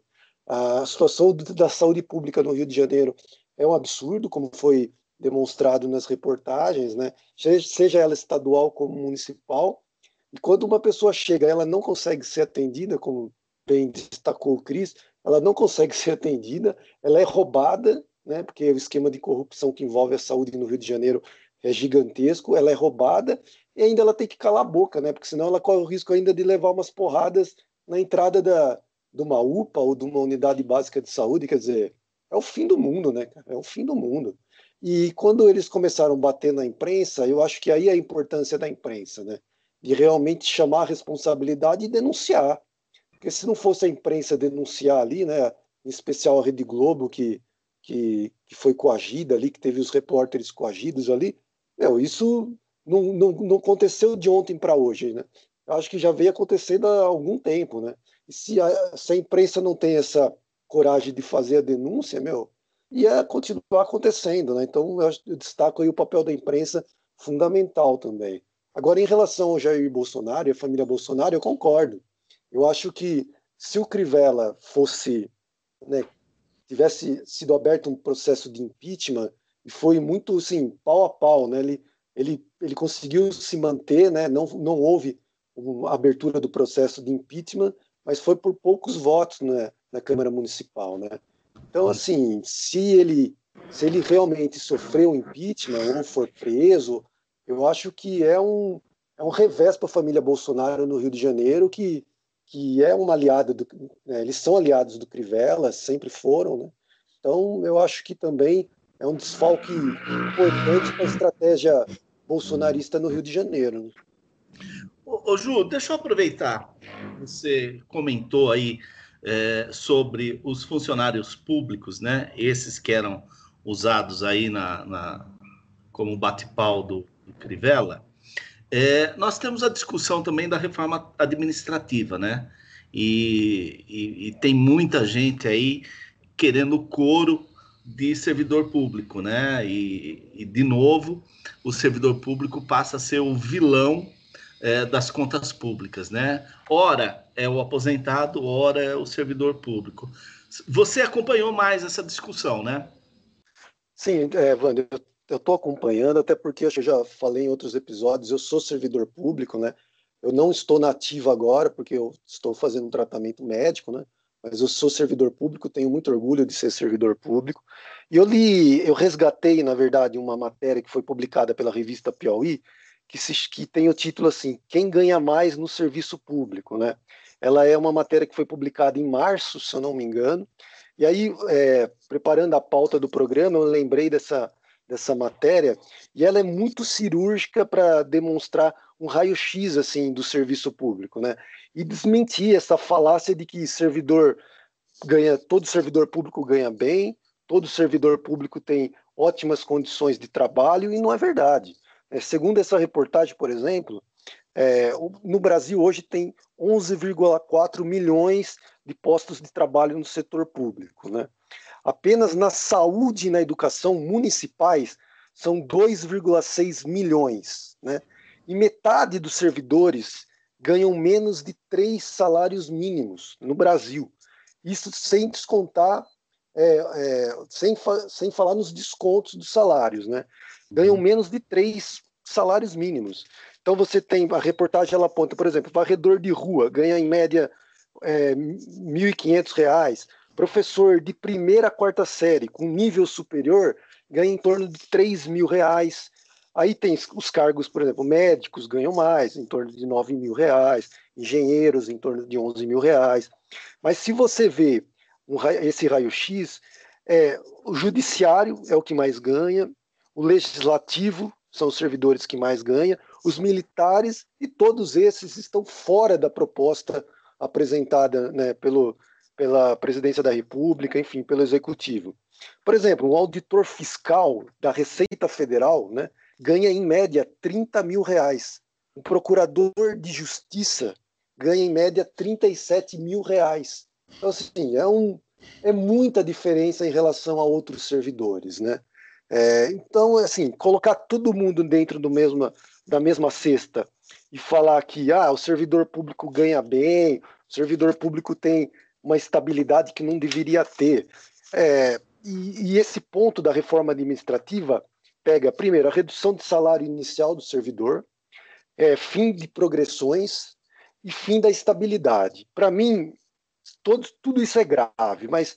A situação da saúde pública no Rio de Janeiro é um absurdo, como foi demonstrado nas reportagens, né? seja ela estadual como municipal. E quando uma pessoa chega, ela não consegue ser atendida, como bem destacou o Cris, ela não consegue ser atendida, ela é roubada, né? porque o esquema de corrupção que envolve a saúde no Rio de Janeiro é gigantesco, ela é roubada e ainda ela tem que calar a boca, né? porque senão ela corre o risco ainda de levar umas porradas na entrada da, de uma UPA ou de uma unidade básica de saúde, quer dizer, é o fim do mundo, né? É o fim do mundo. E quando eles começaram a bater na imprensa, eu acho que aí é a importância da imprensa, né? De realmente chamar a responsabilidade e denunciar. Porque se não fosse a imprensa denunciar ali, né? Em especial a Rede Globo, que, que, que foi coagida ali, que teve os repórteres coagidos ali, meu, isso não, não, não aconteceu de ontem para hoje, né? Eu acho que já veio acontecendo há algum tempo, né? Se a, se a imprensa não tem essa coragem de fazer a denúncia, meu, ia continuar acontecendo. Né? Então, eu, eu destaco aí o papel da imprensa fundamental também. Agora, em relação ao Jair Bolsonaro e a família Bolsonaro, eu concordo. Eu acho que se o Crivella fosse, né, tivesse sido aberto um processo de impeachment, e foi muito, assim, pau a pau, né? Ele, ele, ele conseguiu se manter, né? Não, não houve uma abertura do processo de impeachment, mas foi por poucos votos né, na Câmara Municipal, né? Então, assim, se ele, se ele realmente sofreu impeachment ou for preso, eu acho que é um, é um revés para a família Bolsonaro no Rio de Janeiro, que, que é uma aliada do. Né, eles são aliados do Crivella, sempre foram, né? Então, eu acho que também é um desfalque importante para a estratégia bolsonarista no Rio de Janeiro. Né? Ô, Ju, deixa eu aproveitar. Você comentou aí é, sobre os funcionários públicos, né? Esses que eram usados aí na, na como bate-pau do, do Crivella. É, nós temos a discussão também da reforma administrativa, né? E, e, e tem muita gente aí querendo o coro de servidor público, né? E, e, de novo, o servidor público passa a ser o vilão é, das contas públicas, né? Ora é o aposentado, ora é o servidor público. Você acompanhou mais essa discussão, né? Sim, é, Wander, eu estou acompanhando, até porque eu já falei em outros episódios, eu sou servidor público, né? Eu não estou nativo agora, porque eu estou fazendo um tratamento médico, né? Mas eu sou servidor público, tenho muito orgulho de ser servidor público. E eu li, eu resgatei, na verdade, uma matéria que foi publicada pela revista Piauí, que, se, que tem o título assim: Quem ganha mais no serviço público, né? Ela é uma matéria que foi publicada em março, se eu não me engano. E aí, é, preparando a pauta do programa, eu lembrei dessa, dessa matéria e ela é muito cirúrgica para demonstrar um raio-x assim do serviço público, né? E desmentir essa falácia de que servidor ganha, todo servidor público ganha bem, todo servidor público tem ótimas condições de trabalho e não é verdade. É, segundo essa reportagem, por exemplo, é, no Brasil hoje tem 11,4 milhões de postos de trabalho no setor público, né? Apenas na saúde e na educação municipais são 2,6 milhões, né? E metade dos servidores ganham menos de três salários mínimos no Brasil. Isso sem descontar, é, é, sem, fa sem falar nos descontos dos salários, né? Ganham uhum. menos de três salários mínimos. Então você tem a reportagem ela aponta, por exemplo, varredor de rua ganha em média é, R$ 1.500, professor de primeira a quarta série com nível superior ganha em torno de R$ mil reais. Aí tem os cargos, por exemplo, médicos ganham mais, em torno de 9 mil reais, engenheiros em torno de 11 mil reais. Mas se você vê um, esse raio-x, é, o judiciário é o que mais ganha, o legislativo são os servidores que mais ganham, os militares, e todos esses estão fora da proposta apresentada né, pelo, pela presidência da República, enfim, pelo executivo. Por exemplo, um auditor fiscal da Receita Federal, né, ganha em média 30 mil reais. Um procurador de justiça ganha em média 37 mil reais. Então, assim, é, um, é muita diferença em relação a outros servidores, né? É, então, assim, colocar todo mundo dentro do mesmo, da mesma cesta e falar que ah, o servidor público ganha bem, o servidor público tem uma estabilidade que não deveria ter. É, e, e esse ponto da reforma administrativa pega, primeiro, a redução de salário inicial do servidor, é, fim de progressões e fim da estabilidade. Para mim, tudo isso é grave, mas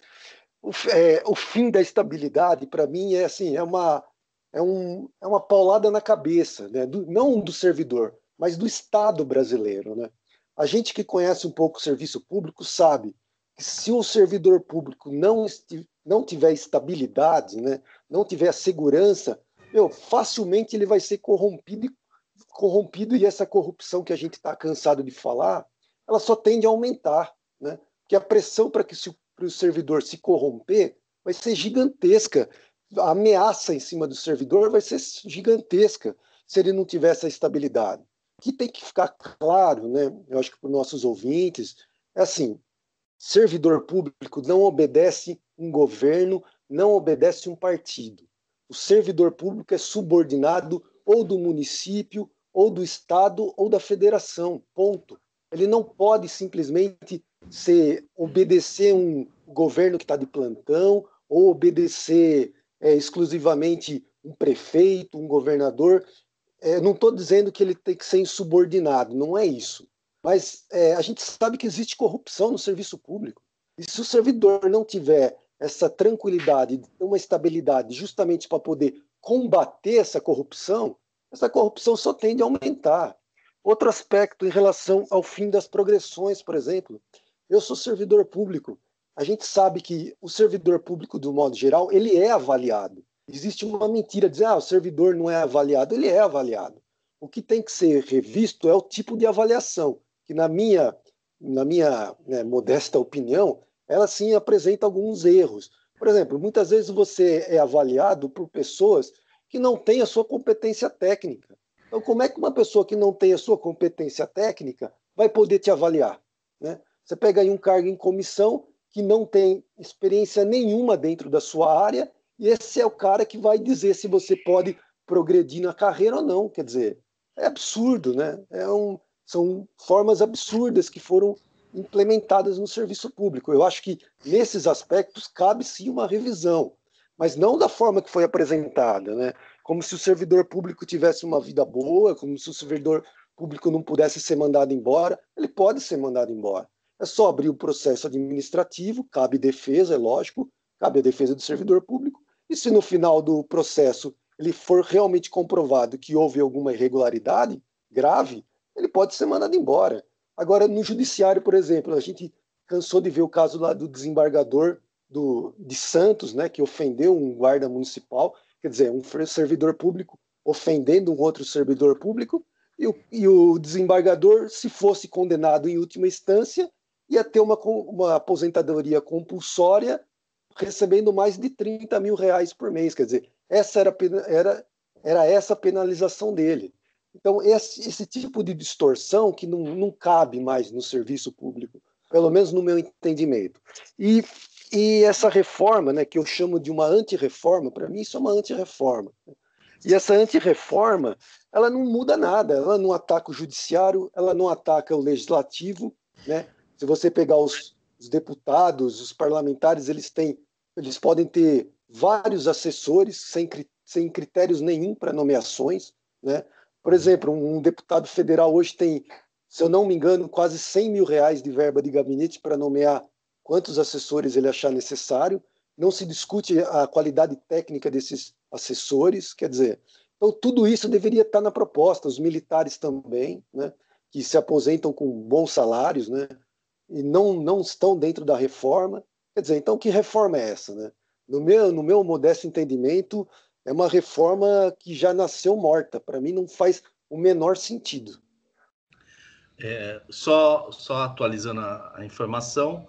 o, é, o fim da estabilidade, para mim, é assim, é uma, é, um, é uma paulada na cabeça, né? do, não do servidor, mas do Estado brasileiro. Né? A gente que conhece um pouco o serviço público sabe que se o servidor público não, não tiver estabilidade, né? não tiver segurança, meu, facilmente ele vai ser corrompido, corrompido e essa corrupção que a gente está cansado de falar, ela só tende a aumentar, né? Que a pressão para que o servidor se corromper vai ser gigantesca, a ameaça em cima do servidor vai ser gigantesca se ele não tiver essa estabilidade. O que tem que ficar claro, né? Eu acho que para os nossos ouvintes é assim: servidor público não obedece um governo, não obedece um partido. O servidor público é subordinado ou do município, ou do estado, ou da federação. Ponto. Ele não pode simplesmente ser obedecer um governo que está de plantão ou obedecer é, exclusivamente um prefeito, um governador. É, não estou dizendo que ele tem que ser insubordinado, não é isso. Mas é, a gente sabe que existe corrupção no serviço público. E se o servidor não tiver essa tranquilidade, uma estabilidade, justamente para poder combater essa corrupção, essa corrupção só tende a aumentar. Outro aspecto em relação ao fim das progressões, por exemplo, eu sou servidor público. A gente sabe que o servidor público, do modo geral, ele é avaliado. Existe uma mentira dizer, ah, o servidor não é avaliado. Ele é avaliado. O que tem que ser revisto é o tipo de avaliação, que na minha, na minha né, modesta opinião, ela sim apresenta alguns erros. Por exemplo, muitas vezes você é avaliado por pessoas que não têm a sua competência técnica. Então, como é que uma pessoa que não tem a sua competência técnica vai poder te avaliar? Né? Você pega aí um cargo em comissão que não tem experiência nenhuma dentro da sua área, e esse é o cara que vai dizer se você pode progredir na carreira ou não. Quer dizer, é absurdo, né? É um, são formas absurdas que foram implementadas no serviço público. Eu acho que nesses aspectos cabe sim uma revisão, mas não da forma que foi apresentada, né? Como se o servidor público tivesse uma vida boa, como se o servidor público não pudesse ser mandado embora. Ele pode ser mandado embora. É só abrir o processo administrativo, cabe defesa, é lógico, cabe a defesa do servidor público. E se no final do processo ele for realmente comprovado que houve alguma irregularidade grave, ele pode ser mandado embora. Agora, no judiciário, por exemplo, a gente cansou de ver o caso lá do desembargador do, de Santos, né, que ofendeu um guarda municipal, quer dizer, um servidor público ofendendo um outro servidor público, e o, e o desembargador, se fosse condenado em última instância, ia ter uma, uma aposentadoria compulsória recebendo mais de 30 mil reais por mês. Quer dizer, essa era, era, era essa a penalização dele. Então, esse, esse tipo de distorção que não, não cabe mais no serviço público, pelo menos no meu entendimento. E, e essa reforma, né, que eu chamo de uma antirreforma, para mim isso é uma antirreforma. E essa antirreforma, ela não muda nada, ela não ataca o judiciário, ela não ataca o legislativo, né? Se você pegar os, os deputados, os parlamentares, eles têm, eles podem ter vários assessores sem, sem critérios nenhum para nomeações, né? Por exemplo, um deputado federal hoje tem, se eu não me engano, quase 100 mil reais de verba de gabinete para nomear quantos assessores ele achar necessário. Não se discute a qualidade técnica desses assessores, quer dizer, então tudo isso deveria estar na proposta. Os militares também, né, que se aposentam com bons salários, né, e não não estão dentro da reforma. Quer dizer, então que reforma é essa, né? No meu no meu modesto entendimento, é uma reforma que já nasceu morta. Para mim, não faz o menor sentido. É, só, só atualizando a, a informação,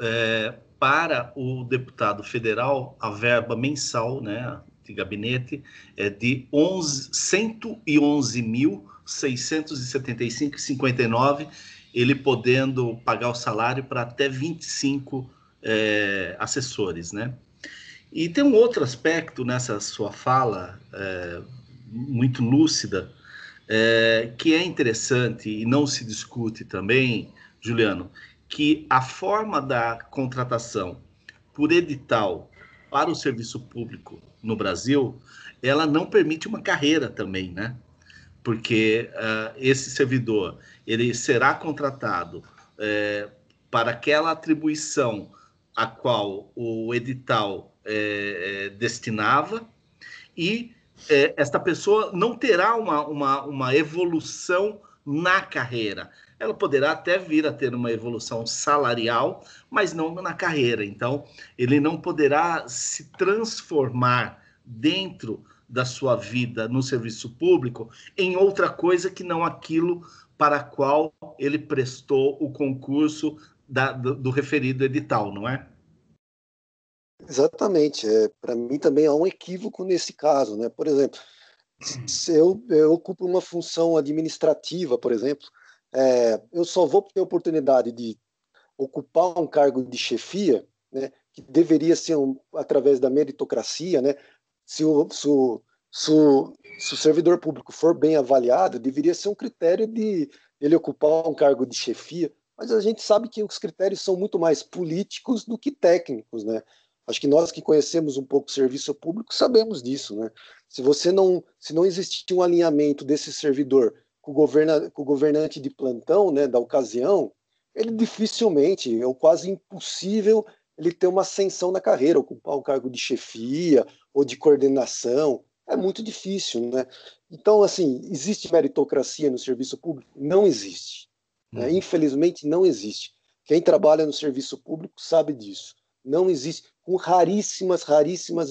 é, para o deputado federal, a verba mensal né, de gabinete é de 111.675,59, ele podendo pagar o salário para até 25 é, assessores, né? E tem um outro aspecto nessa sua fala, é, muito lúcida, é, que é interessante e não se discute também, Juliano, que a forma da contratação por edital para o serviço público no Brasil, ela não permite uma carreira também, né? Porque uh, esse servidor ele será contratado é, para aquela atribuição a qual o edital é, é, destinava, e é, esta pessoa não terá uma, uma, uma evolução na carreira. Ela poderá até vir a ter uma evolução salarial, mas não na carreira. Então, ele não poderá se transformar dentro da sua vida no serviço público em outra coisa que não aquilo para a qual ele prestou o concurso da, do, do referido edital, não é? Exatamente. É, Para mim também há um equívoco nesse caso. Né? Por exemplo, se eu, eu ocupo uma função administrativa, por exemplo, é, eu só vou ter oportunidade de ocupar um cargo de chefia, né, que deveria ser um, através da meritocracia, né, se o, se, o, se, o, se o servidor público for bem avaliado, deveria ser um critério de ele ocupar um cargo de chefia, mas a gente sabe que os critérios são muito mais políticos do que técnicos, né? Acho que nós que conhecemos um pouco o serviço público sabemos disso, né? Se você não, se não existir um alinhamento desse servidor com o, governa, com o governante de plantão, né, da ocasião, ele dificilmente, é quase impossível ele ter uma ascensão na carreira, ocupar um cargo de chefia ou de coordenação, é muito difícil, né? Então, assim, existe meritocracia no serviço público? Não existe. Né? Uhum. Infelizmente, não existe. Quem trabalha no serviço público sabe disso. Não existe com raríssimas, raríssimas,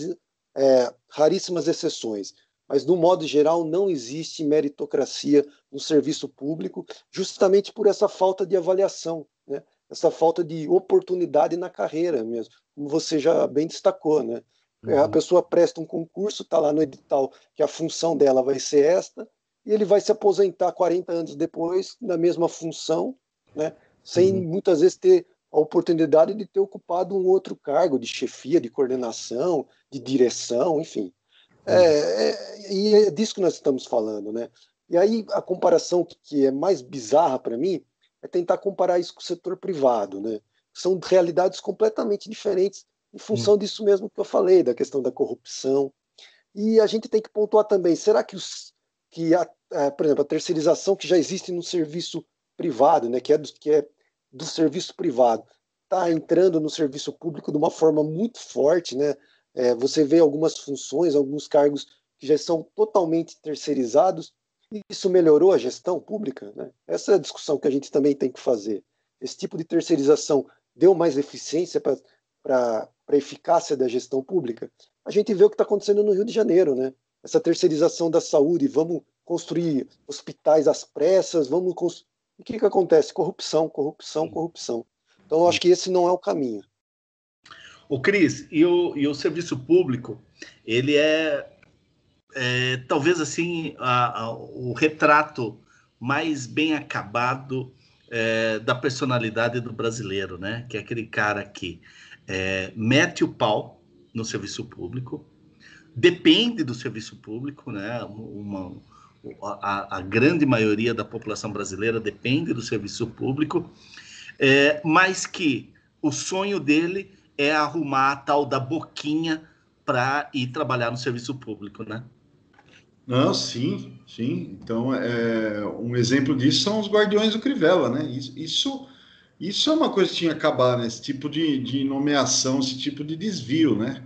é, raríssimas exceções. Mas, no modo geral, não existe meritocracia no serviço público, justamente por essa falta de avaliação, né? essa falta de oportunidade na carreira mesmo, como você já bem destacou. Né? Uhum. A pessoa presta um concurso, está lá no edital que a função dela vai ser esta, e ele vai se aposentar 40 anos depois na mesma função, né? sem uhum. muitas vezes ter a oportunidade de ter ocupado um outro cargo de chefia, de coordenação, de direção, enfim. É, é, e é disso que nós estamos falando, né? E aí a comparação que é mais bizarra para mim é tentar comparar isso com o setor privado, né? São realidades completamente diferentes em função hum. disso mesmo que eu falei, da questão da corrupção. E a gente tem que pontuar também, será que, os, que a, a, por exemplo, a terceirização que já existe no serviço privado, né, que é, do, que é do serviço privado está entrando no serviço público de uma forma muito forte, né? É, você vê algumas funções, alguns cargos que já são totalmente terceirizados. Isso melhorou a gestão pública? Né? Essa é a discussão que a gente também tem que fazer. Esse tipo de terceirização deu mais eficiência para para a eficácia da gestão pública, a gente vê o que está acontecendo no Rio de Janeiro, né? Essa terceirização da saúde, vamos construir hospitais às pressas, vamos construir. O que, que acontece? Corrupção, corrupção, corrupção. Então, eu acho que esse não é o caminho. O Cris, e o, e o serviço público, ele é, é talvez assim a, a, o retrato mais bem acabado é, da personalidade do brasileiro, né? Que é aquele cara que é, mete o pau no serviço público, depende do serviço público, né? Uma, a, a, grande maioria da população brasileira depende do serviço público, é, mas que o sonho dele é arrumar a tal da boquinha para ir trabalhar no serviço público, né? Não, sim, sim. Então, é, um exemplo disso são os Guardiões do Crivella, né? Isso, isso é uma coisa que tinha que acabar, né? Esse tipo de, de nomeação, esse tipo de desvio, né?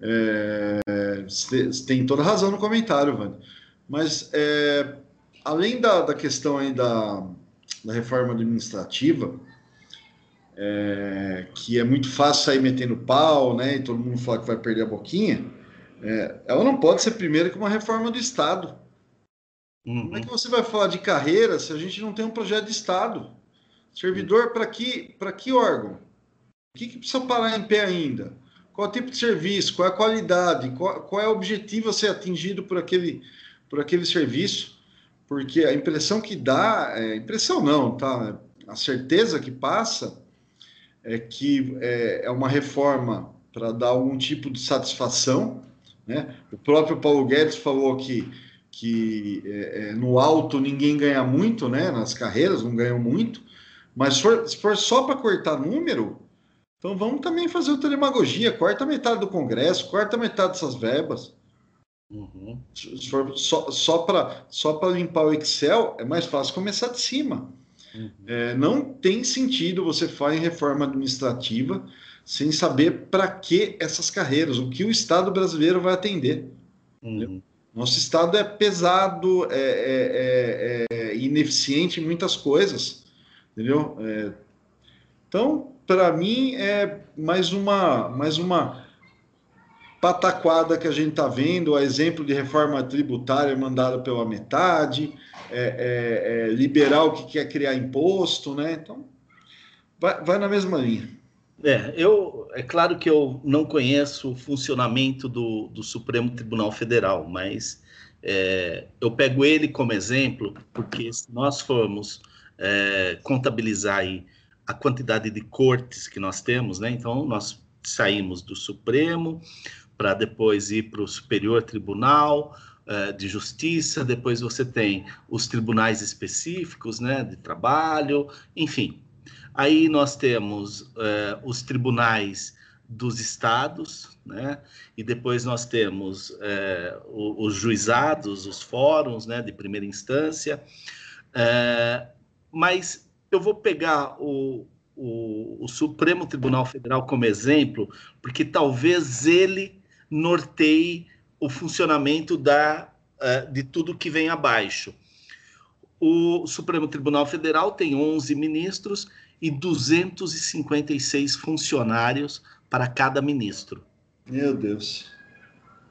É, você tem toda razão no comentário, Vani. Mas, é, além da, da questão aí da, da reforma administrativa, é, que é muito fácil sair metendo pau, né? E todo mundo fala que vai perder a boquinha. É, ela não pode ser primeiro que uma reforma do Estado. Uhum. Como é que você vai falar de carreira se a gente não tem um projeto de Estado? Servidor para que, que órgão? O que, que precisa parar em pé ainda? Qual tipo de serviço? Qual é a qualidade? Qual, qual é o objetivo a ser atingido por aquele, por aquele serviço? Porque a impressão que dá, é, impressão não, tá? A certeza que passa é que é, é uma reforma para dar algum tipo de satisfação. Né? O próprio Paulo Guedes falou que, que é, é, no alto ninguém ganha muito, né? nas carreiras não ganham muito, mas se for, se for só para cortar número, então vamos também fazer o telemagogia, quarta metade do Congresso, quarta metade dessas verbas. Uhum. Se for só, só para só limpar o Excel, é mais fácil começar de cima. Uhum. É, não tem sentido você fazer reforma administrativa sem saber para que essas carreiras, o que o Estado brasileiro vai atender. Uhum. Nosso Estado é pesado, é, é, é, é ineficiente em muitas coisas, entendeu? É, então, para mim, é mais uma, mais uma pataquada que a gente está vendo, a exemplo de reforma tributária mandada pela metade, é, é, é, liberal que quer criar imposto, né? Então, vai, vai na mesma linha. É, eu, é claro que eu não conheço o funcionamento do, do Supremo Tribunal Federal, mas é, eu pego ele como exemplo, porque se nós formos é, contabilizar aí a quantidade de cortes que nós temos, né? Então, nós saímos do Supremo, para depois ir para o Superior Tribunal uh, de Justiça, depois você tem os tribunais específicos, né, de trabalho, enfim. Aí nós temos uh, os tribunais dos estados, né, e depois nós temos uh, os juizados, os fóruns, né, de primeira instância. Mas eu vou pegar o, o, o, Supremo Tribunal Federal como exemplo, porque talvez ele norteie o funcionamento da, uh, de tudo que vem abaixo. O Supremo Tribunal Federal tem 11 ministros e 256 funcionários para cada ministro. Meu Deus.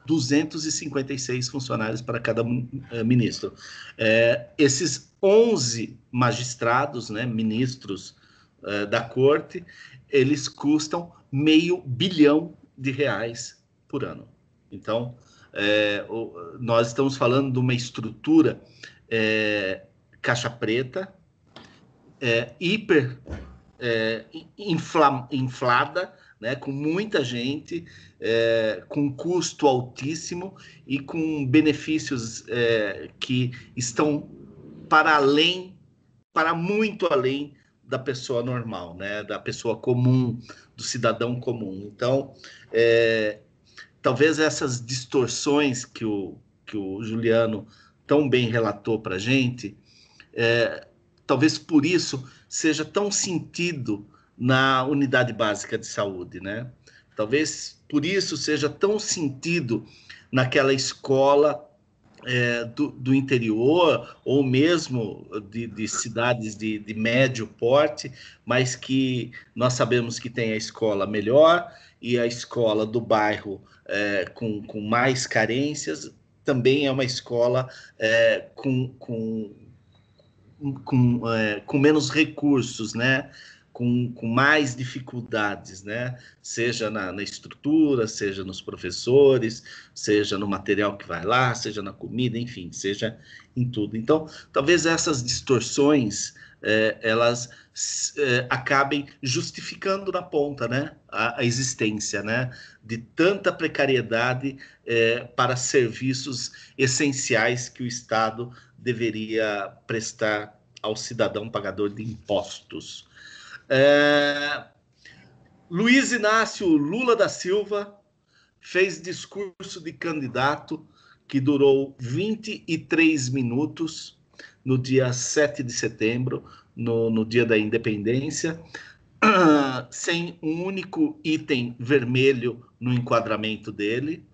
256 funcionários para cada uh, ministro. É, esses 11 magistrados, né, ministros uh, da corte, eles custam meio bilhão de reais por ano. Então, é, o, nós estamos falando de uma estrutura é, caixa preta, é, hiper infla, inflada, né, com muita gente, é, com custo altíssimo e com benefícios é, que estão para além, para muito além da pessoa normal, né, da pessoa comum, do cidadão comum. Então, é, talvez essas distorções que o, que o Juliano tão bem relatou para a gente, é, talvez por isso seja tão sentido na unidade básica de saúde, né? Talvez por isso seja tão sentido naquela escola é, do, do, interior ou mesmo de, de cidades de, de, médio porte, mas que nós sabemos que tem a escola melhor e a escola do bairro é, com, com mais carências também é uma escola é, com, com, com, é, com menos recursos, né? Com, com mais dificuldades, né? Seja na, na, estrutura, seja nos professores, seja no material que vai lá, seja na comida, enfim, seja em tudo. Então, talvez essas distorções é, elas é, acabem justificando na ponta, né? A, a existência, né? De tanta precariedade é, para serviços essenciais que o Estado deveria prestar ao cidadão pagador de impostos. É... Luiz Inácio Lula da Silva fez discurso de candidato que durou 23 minutos no dia 7 de setembro, no, no dia da independência, sem um único item vermelho no enquadramento dele,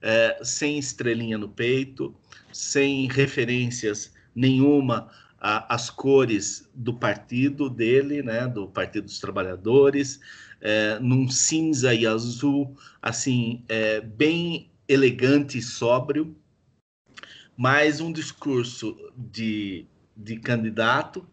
é, sem estrelinha no peito, sem referências nenhuma a, as cores do partido dele, né, do Partido dos Trabalhadores, é, num cinza e azul, assim, é, bem elegante e sóbrio, mas um discurso de, de candidato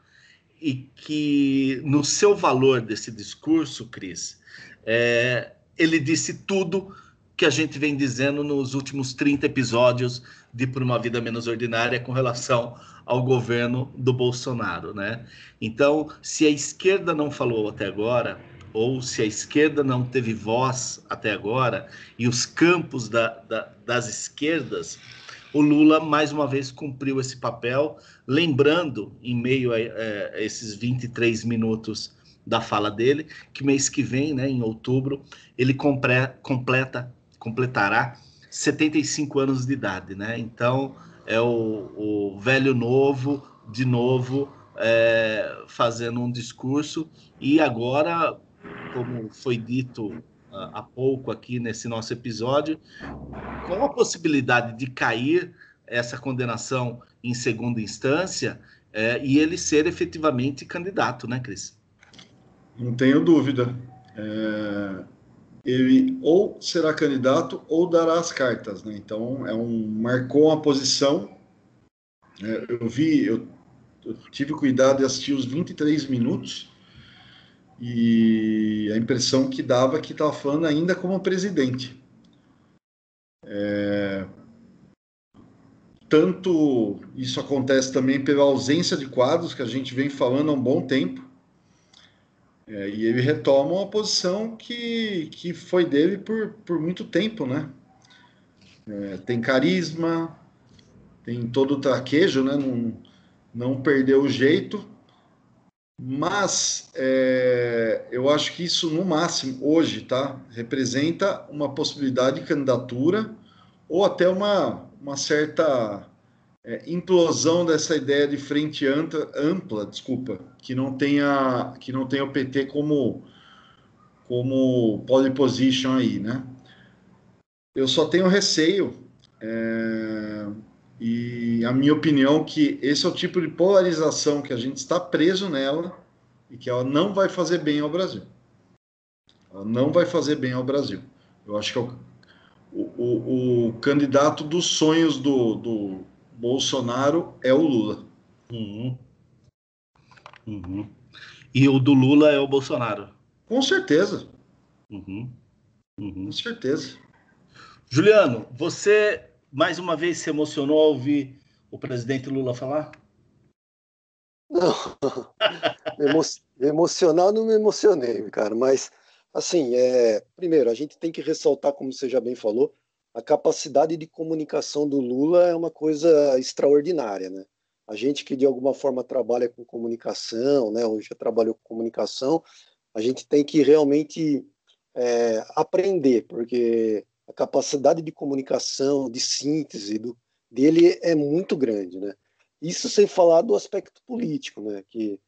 e que no seu valor desse discurso, Cris, é, ele disse tudo que a gente vem dizendo nos últimos 30 episódios de Por uma Vida Menos Ordinária com relação ao governo do Bolsonaro, né? Então, se a esquerda não falou até agora, ou se a esquerda não teve voz até agora, e os campos da, da, das esquerdas, o Lula mais uma vez cumpriu esse papel, lembrando, em meio a, é, a esses 23 minutos da fala dele, que mês que vem, né, em outubro, ele compre, completa, completará 75 anos de idade, né? Então, é o, o velho novo, de novo, é, fazendo um discurso. E agora, como foi dito há pouco aqui nesse nosso episódio, com a possibilidade de cair essa condenação em segunda instância é, e ele ser efetivamente candidato, né, Cris? Não tenho dúvida. É, ele ou será candidato ou dará as cartas, né? Então é um marcou uma posição. É, eu vi, eu, eu, tive cuidado de assistir os 23 minutos e a impressão que dava que estava falando ainda como presidente. É, tanto isso acontece também pela ausência de quadros que a gente vem falando há um bom tempo é, e ele retoma uma posição que, que foi dele por, por muito tempo, né? É, tem carisma, tem todo o traquejo, né? Não, não perdeu o jeito, mas é, eu acho que isso, no máximo, hoje, tá? Representa uma possibilidade de candidatura ou até uma, uma certa é, implosão dessa ideia de frente ampla, ampla, desculpa, que não tenha que não tenha o PT como como pole position aí, né? Eu só tenho receio é, e a minha opinião que esse é o tipo de polarização que a gente está preso nela e que ela não vai fazer bem ao Brasil. Ela não vai fazer bem ao Brasil. Eu acho que é o, o, o candidato dos sonhos do, do Bolsonaro é o Lula. Uhum. Uhum. E o do Lula é o Bolsonaro. Com certeza. Uhum. uhum. Com certeza. Juliano, você mais uma vez se emocionou ao ouvir o presidente Lula falar? Não, emo emocional não me emocionei, cara, mas assim, é, primeiro, a gente tem que ressaltar, como você já bem falou, a capacidade de comunicação do Lula é uma coisa extraordinária, né? A gente que de alguma forma trabalha com comunicação, né, ou já trabalhou com comunicação, a gente tem que realmente é, aprender, porque a capacidade de comunicação, de síntese do, dele é muito grande, né? Isso sem falar do aspecto político, né? Que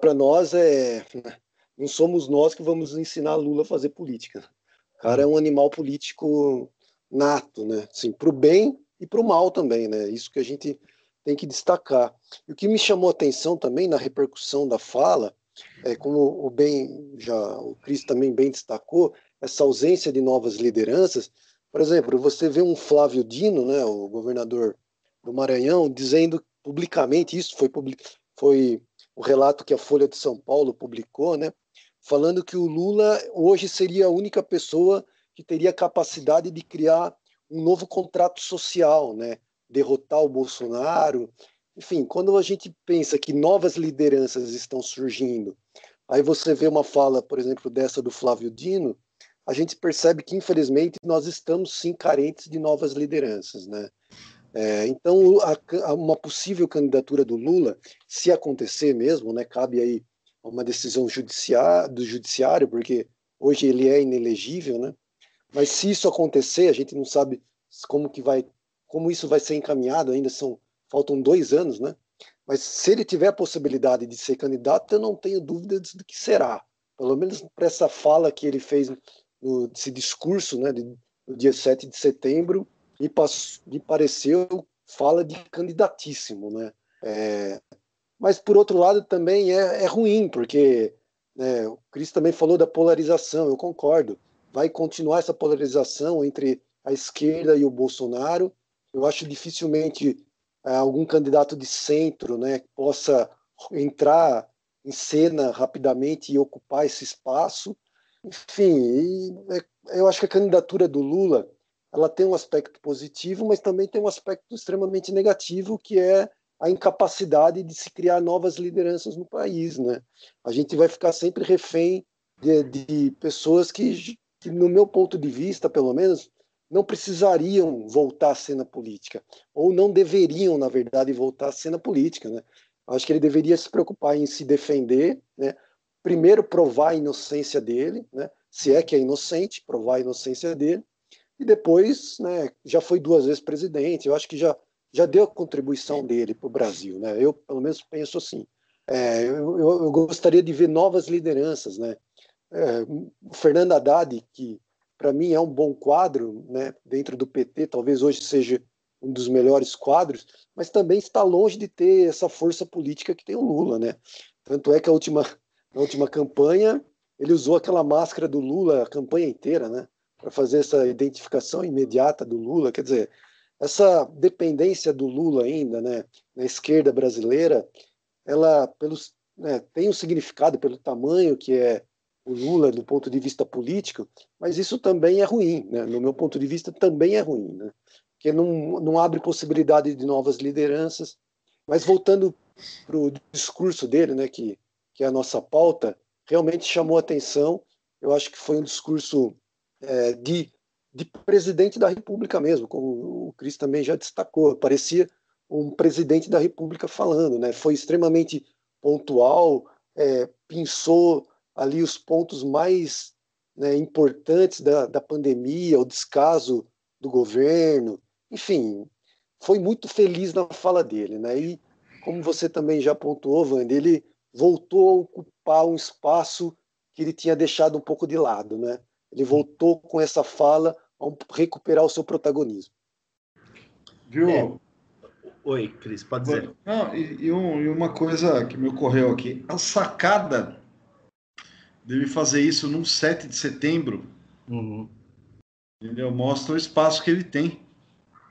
para nós é não somos nós que vamos ensinar Lula a fazer política. O cara é um animal político nato, né? Assim, para o bem e para o mal também, né? Isso que a gente tem que destacar. E o que me chamou a atenção também na repercussão da fala, é, como o bem já o Cris também bem destacou, essa ausência de novas lideranças. Por exemplo, você vê um Flávio Dino, né, o governador do Maranhão, dizendo publicamente isso foi foi o relato que a Folha de São Paulo publicou, né, falando que o Lula hoje seria a única pessoa que teria capacidade de criar um novo contrato social, né, derrotar o Bolsonaro. Enfim, quando a gente pensa que novas lideranças estão surgindo, aí você vê uma fala, por exemplo, dessa do Flávio Dino, a gente percebe que, infelizmente, nós estamos sim carentes de novas lideranças, né? É, então, a, a uma possível candidatura do Lula, se acontecer mesmo, né, cabe aí uma decisão judiciar, do judiciário, porque hoje ele é inelegível, né? Mas se isso acontecer, a gente não sabe como que vai, como isso vai ser encaminhado. Ainda são faltam dois anos, né? Mas se ele tiver a possibilidade de ser candidato, eu não tenho dúvidas do que será. Pelo menos para essa fala que ele fez, no, esse discurso, né, de, no dia 7 de setembro, me, me pareceu fala de candidatíssimo, né? É, mas por outro lado também é, é ruim, porque né, o Cris também falou da polarização, eu concordo. Vai continuar essa polarização entre a esquerda e o Bolsonaro. Eu acho dificilmente é, algum candidato de centro né, possa entrar em cena rapidamente e ocupar esse espaço. Enfim, é, eu acho que a candidatura do Lula ela tem um aspecto positivo, mas também tem um aspecto extremamente negativo, que é a incapacidade de se criar novas lideranças no país, né? A gente vai ficar sempre refém de, de pessoas que, que, no meu ponto de vista, pelo menos, não precisariam voltar à cena política, ou não deveriam, na verdade, voltar à cena política, né? Acho que ele deveria se preocupar em se defender, né? Primeiro provar a inocência dele, né? Se é que é inocente, provar a inocência dele, e depois, né? Já foi duas vezes presidente. Eu acho que já já deu a contribuição dele para o Brasil, né? Eu pelo menos penso assim. É, eu, eu, gostaria de ver novas lideranças, né? É, o Fernando Haddad, que para mim é um bom quadro, né? Dentro do PT, talvez hoje seja um dos melhores quadros, mas também está longe de ter essa força política que tem o Lula, né? Tanto é que a última, na última campanha ele usou aquela máscara do Lula a campanha inteira, né? Para fazer essa identificação imediata do Lula, quer dizer, essa dependência do Lula ainda, né, na esquerda brasileira, ela pelos, né, tem um significado pelo tamanho que é o Lula do ponto de vista político, mas isso também é ruim, né? no meu ponto de vista também é ruim, né? porque não, não abre possibilidade de novas lideranças. Mas voltando para o discurso dele, né, que, que é a nossa pauta, realmente chamou atenção. Eu acho que foi um discurso é, de de presidente da República mesmo, como o Cris também já destacou. Parecia um presidente da República falando, né? Foi extremamente pontual, é, pensou ali os pontos mais né, importantes da, da pandemia, o descaso do governo, enfim, foi muito feliz na fala dele, né? E como você também já pontuou, Wander, ele voltou a ocupar um espaço que ele tinha deixado um pouco de lado, né? Ele voltou com essa fala a recuperar o seu protagonismo. Viu? É. Oi, Cris, pode dizer. Não, e, e, um, e, uma coisa que me ocorreu aqui: a sacada dele fazer isso num 7 de setembro, uhum. entendeu? Mostra o espaço que ele tem.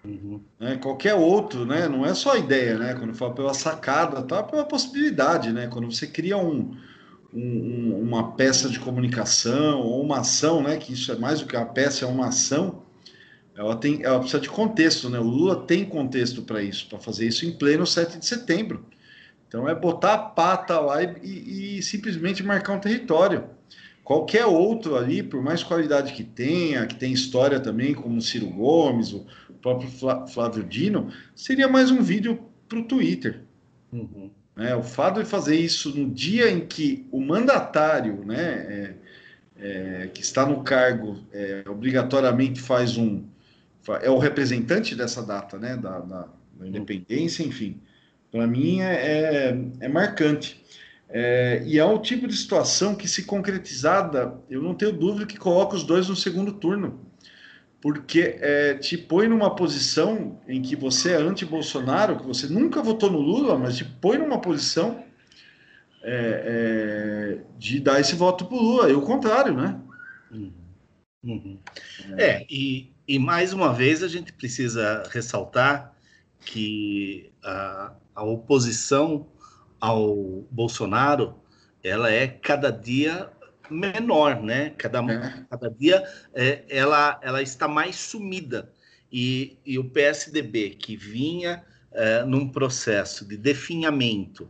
Uhum. Né? Qualquer outro, né? Não é só a ideia, né? Quando fala pela sacada, tá pela possibilidade, né? Quando você cria um, um, uma peça de comunicação ou uma ação, né? Que isso é mais do que uma peça, é uma ação. Ela tem, ela precisa de contexto, né? O Lula tem contexto para isso, para fazer isso em pleno 7 de setembro. Então é botar a pata lá e, e, e, simplesmente marcar um território. Qualquer outro ali, por mais qualidade que tenha, que tem história também, como o Ciro Gomes, o próprio Flávio Dino, seria mais um vídeo para o Twitter. Uhum. Né? O fato de fazer isso no dia em que o mandatário, né, é, é, que está no cargo, é, obrigatoriamente faz um. é o representante dessa data, né, da, da, da independência, enfim, para mim é, é, é marcante. É, e é o tipo de situação que, se concretizada, eu não tenho dúvida que coloca os dois no segundo turno. porque é, te põe numa posição em que você é anti-Bolsonaro, que você nunca votou no Lula, mas te põe numa posição é, é, de dar esse voto para o Lula, e o contrário, né? Uhum. Uhum. É, e, e mais uma vez a gente precisa ressaltar que a, a oposição ao Bolsonaro ela é cada dia menor, né? Cada, é. cada dia é, ela, ela está mais sumida. E, e o PSDB, que vinha é, num processo de definhamento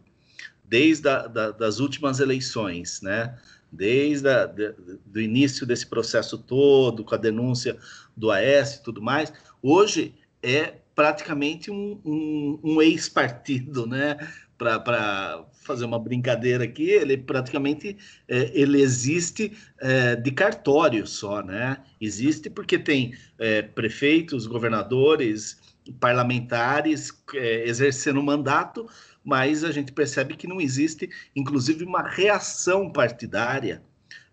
desde a, da, das últimas eleições, né? Desde a, de, do início desse processo todo, com a denúncia do AS e tudo mais, hoje é praticamente um, um, um ex-partido, né? Para fazer uma brincadeira aqui, ele praticamente é, ele existe é, de cartório só, né? Existe porque tem é, prefeitos, governadores, parlamentares é, exercendo mandato, mas a gente percebe que não existe, inclusive, uma reação partidária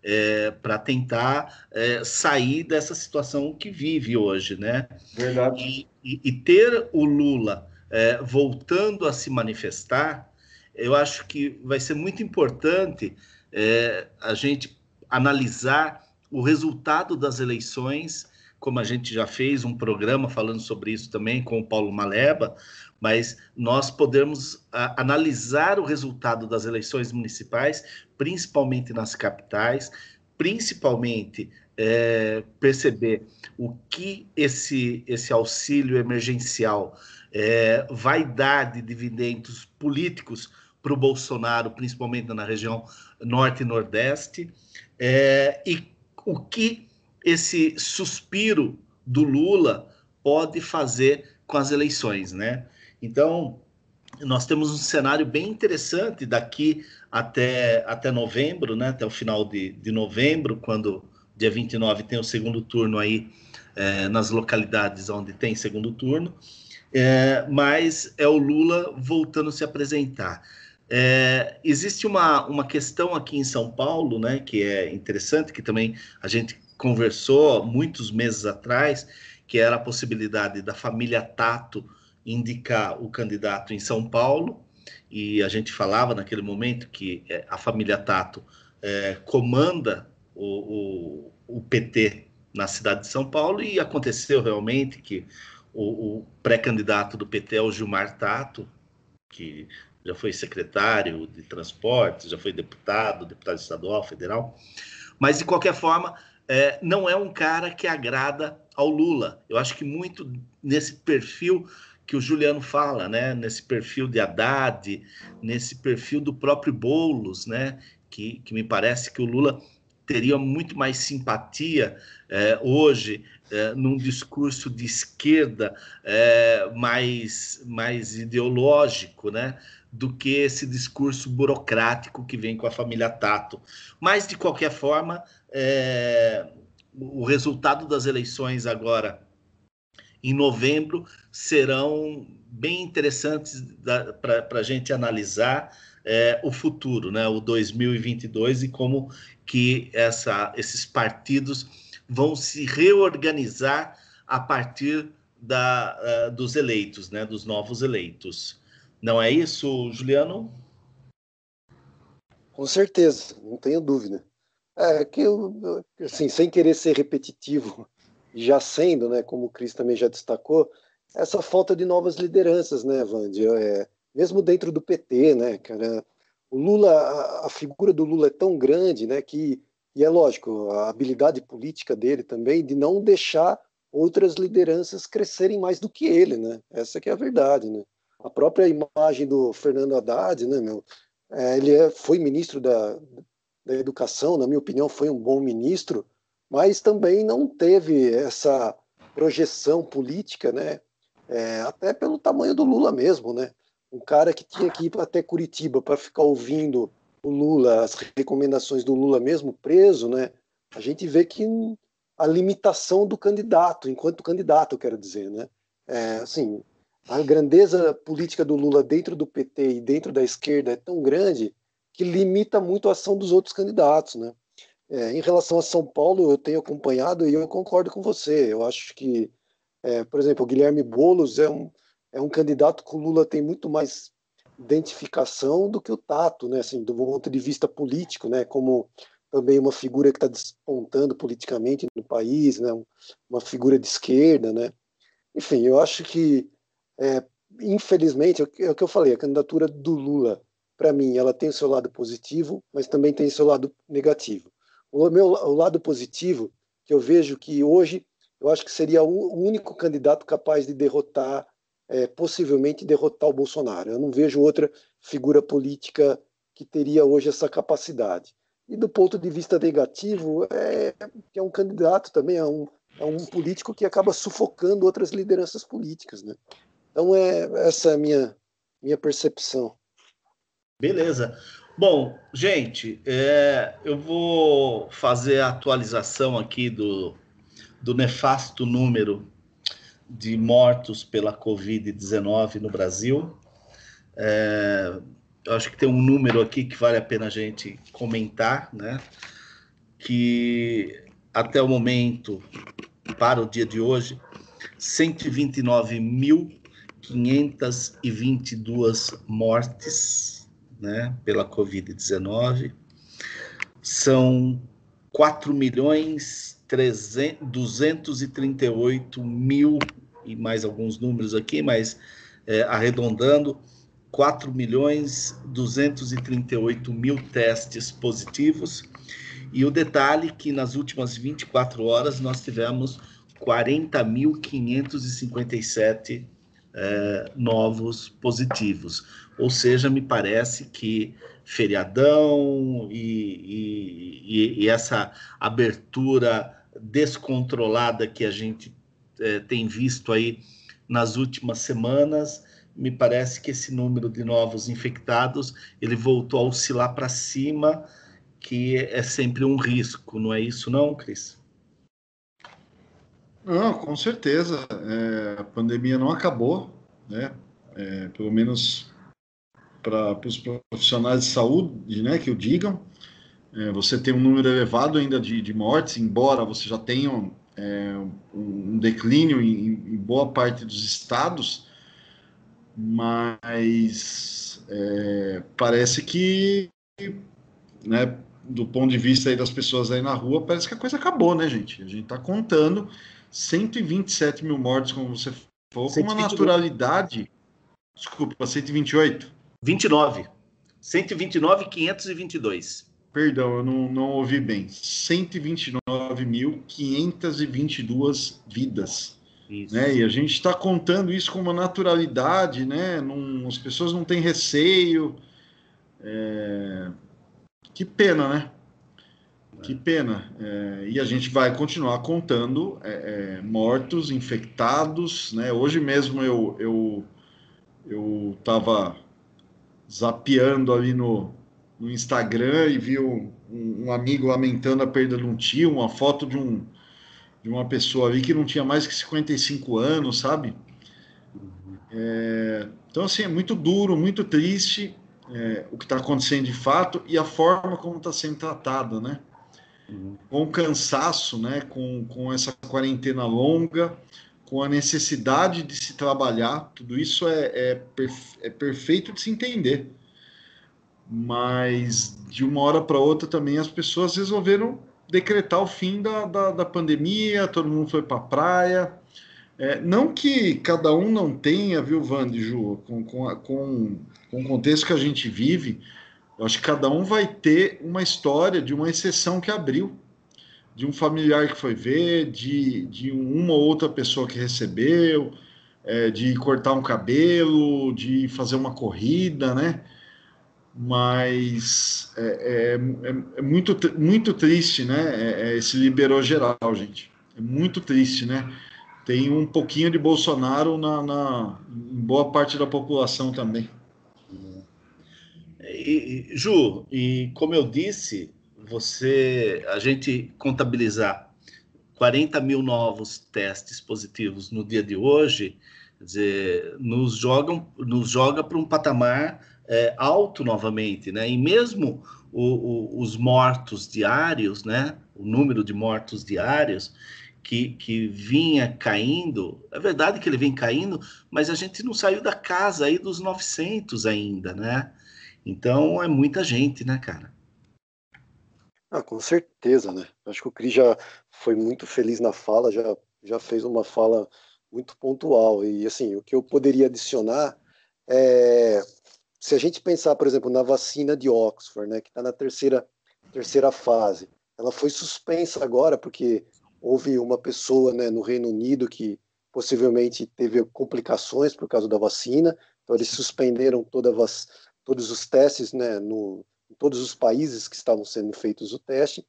é, para tentar é, sair dessa situação que vive hoje, né? Verdade. E, e ter o Lula é, voltando a se manifestar, eu acho que vai ser muito importante é, a gente analisar o resultado das eleições, como a gente já fez um programa falando sobre isso também com o Paulo Maleba, mas nós podemos a, analisar o resultado das eleições municipais, principalmente nas capitais, principalmente é, perceber o que esse, esse auxílio emergencial é, vai dar de dividendos políticos para o Bolsonaro, principalmente na região norte e nordeste, é, e o que esse suspiro do Lula pode fazer com as eleições, né? Então, nós temos um cenário bem interessante daqui até, até novembro, né? até o final de, de novembro, quando dia 29 tem o segundo turno aí é, nas localidades onde tem segundo turno, é, mas é o Lula voltando a se apresentar. É, existe uma, uma questão aqui em São Paulo, né, que é interessante, que também a gente conversou muitos meses atrás, que era a possibilidade da família Tato indicar o candidato em São Paulo, e a gente falava naquele momento que é, a família Tato é, comanda o, o, o, PT na cidade de São Paulo, e aconteceu realmente que o, o pré-candidato do PT é o Gilmar Tato, que já foi secretário de transportes, já foi deputado, deputado estadual, federal, mas de qualquer forma, é, não é um cara que agrada ao Lula. Eu acho que muito nesse perfil que o Juliano fala, né? Nesse perfil de Haddad, nesse perfil do próprio Boulos, né? Que, que me parece que o Lula teria muito mais simpatia é, hoje é, num discurso de esquerda é, mais, mais ideológico, né? Do que esse discurso burocrático que vem com a família Tato. Mas, de qualquer forma, o resultado das eleições agora em novembro serão bem interessantes para a gente analisar é, o futuro, né, o 2022 e como que essa, esses partidos vão se reorganizar a partir da, uh, dos eleitos, né, dos novos eleitos. Não é isso, Juliano? Com certeza, não tenho dúvida. É que eu, assim, sem querer ser repetitivo já sendo, né, como o Cris também já destacou, essa falta de novas lideranças, né, Vandy? É, mesmo dentro do PT, né, cara? O Lula, a, figura do Lula é tão grande, né, que e é lógico a habilidade política dele também de não deixar outras lideranças crescerem mais do que ele, né? Essa que é a verdade, né? A própria imagem do Fernando Haddad, né, meu? É, ele é, foi ministro da, da Educação, na minha opinião, foi um bom ministro, mas também não teve essa projeção política, né? É, até pelo tamanho do Lula mesmo, né? Um cara que tinha que ir até Curitiba para ficar ouvindo o Lula, as recomendações do Lula mesmo preso, né? A gente vê que a limitação do candidato, enquanto candidato, eu quero dizer, né? É, assim, a grandeza política do Lula dentro do PT e dentro da esquerda é tão grande que limita muito a ação dos outros candidatos, né? É, em relação a São Paulo, eu tenho acompanhado e eu concordo com você. Eu acho que, é, por exemplo, o Guilherme Boulos é um, é um candidato que o Lula tem muito mais identificação do que o Tato, né? Assim, do ponto de vista político, né? Como também uma figura que está despontando politicamente no país, né? Uma figura de esquerda, né? Enfim, eu acho que, é, infelizmente, é o que eu falei, a candidatura do Lula, para mim, ela tem o seu lado positivo, mas também tem o seu lado negativo. O meu o lado positivo, que eu vejo que hoje, eu acho que seria o único candidato capaz de derrotar, é, possivelmente derrotar o Bolsonaro. Eu não vejo outra figura política que teria hoje essa capacidade. E do ponto de vista negativo, é, é um candidato também, é um, é um político que acaba sufocando outras lideranças políticas. Né? Então, é, essa é a minha, minha percepção. Beleza. Bom, gente, é, eu vou fazer a atualização aqui do, do nefasto número de mortos pela Covid-19 no Brasil. É, eu acho que tem um número aqui que vale a pena a gente comentar, né? Que até o momento, para o dia de hoje, 129.522 mortes né, pela Covid-19. São 4 milhões 238 mil, e mais alguns números aqui, mas é, arredondando, 4 milhões 238 mil testes positivos. E o detalhe que nas últimas 24 horas nós tivemos 40.557 é, novos positivos. Ou seja, me parece que feriadão e, e, e essa abertura descontrolada que a gente é, tem visto aí nas últimas semanas, me parece que esse número de novos infectados ele voltou a oscilar para cima, que é sempre um risco, não é isso não, Cris? Não, com certeza. É, a pandemia não acabou, né? É, pelo menos para os profissionais de saúde, né, que o digam. É, você tem um número elevado ainda de, de mortes, embora você já tenha é, um declínio em, em, boa parte dos estados, mas é, parece que, né, do ponto de vista aí das pessoas aí na rua, parece que a coisa acabou, né, gente? A gente está contando 127 mil mortes, como você falou, com uma naturalidade. Desculpa, 128. 29. 129, 522. Perdão, eu não, não ouvi bem. 129.522 vidas. Isso. Né? E a gente está contando isso com uma naturalidade, né? Não, as pessoas não têm receio. É... Que pena, né? É. Que pena. É... e a gente vai continuar contando é, é mortos, infectados. Né? Hoje mesmo eu eu eu estava zapeando ali no, no Instagram e vi um, um, amigo lamentando a perda de um tio, uma foto de, um, de uma pessoa ali que não tinha mais que 55 anos, sabe? É, então, assim, é muito duro, muito triste é, o que está acontecendo de fato e a forma como está sendo tratada, né? Uhum. Com cansaço, né? Com, com essa quarentena longa, com a necessidade de se trabalhar, tudo isso é, é, perfe é perfeito de se entender. Mas de uma hora para outra também as pessoas resolveram decretar o fim da, da, da pandemia, todo mundo foi para a praia. É, não que cada um não tenha, viu, Vande, Ju, com, com, com, com o contexto que a gente vive, eu acho que cada um vai ter uma história de uma exceção que abriu de um familiar que foi ver, de, de uma ou outra pessoa que recebeu, é, de cortar um cabelo, de fazer uma corrida, né? Mas é, é, é, é muito, muito triste, né? É, é, esse liberou geral, gente. É muito triste, né? Tem um pouquinho de Bolsonaro na, na em boa parte da população também. E, Ju, e como eu disse, você, a gente contabilizar 40 mil novos testes positivos no dia de hoje, dizer, nos, jogam, nos joga para um patamar é, alto novamente, né? E mesmo o, o, os mortos diários, né? O número de mortos diários que, que vinha caindo. É verdade que ele vem caindo, mas a gente não saiu da casa aí dos 900 ainda, né? Então é muita gente, né, cara? Ah, com certeza, né? Acho que o Cris já foi muito feliz na fala, já, já fez uma fala muito pontual. E assim, o que eu poderia adicionar é se a gente pensar, por exemplo, na vacina de Oxford, né, que está na terceira, terceira fase, ela foi suspensa agora porque houve uma pessoa né, no Reino Unido que possivelmente teve complicações por causa da vacina, então eles suspenderam toda todos os testes né, no, todos os países que estavam sendo feitos o teste.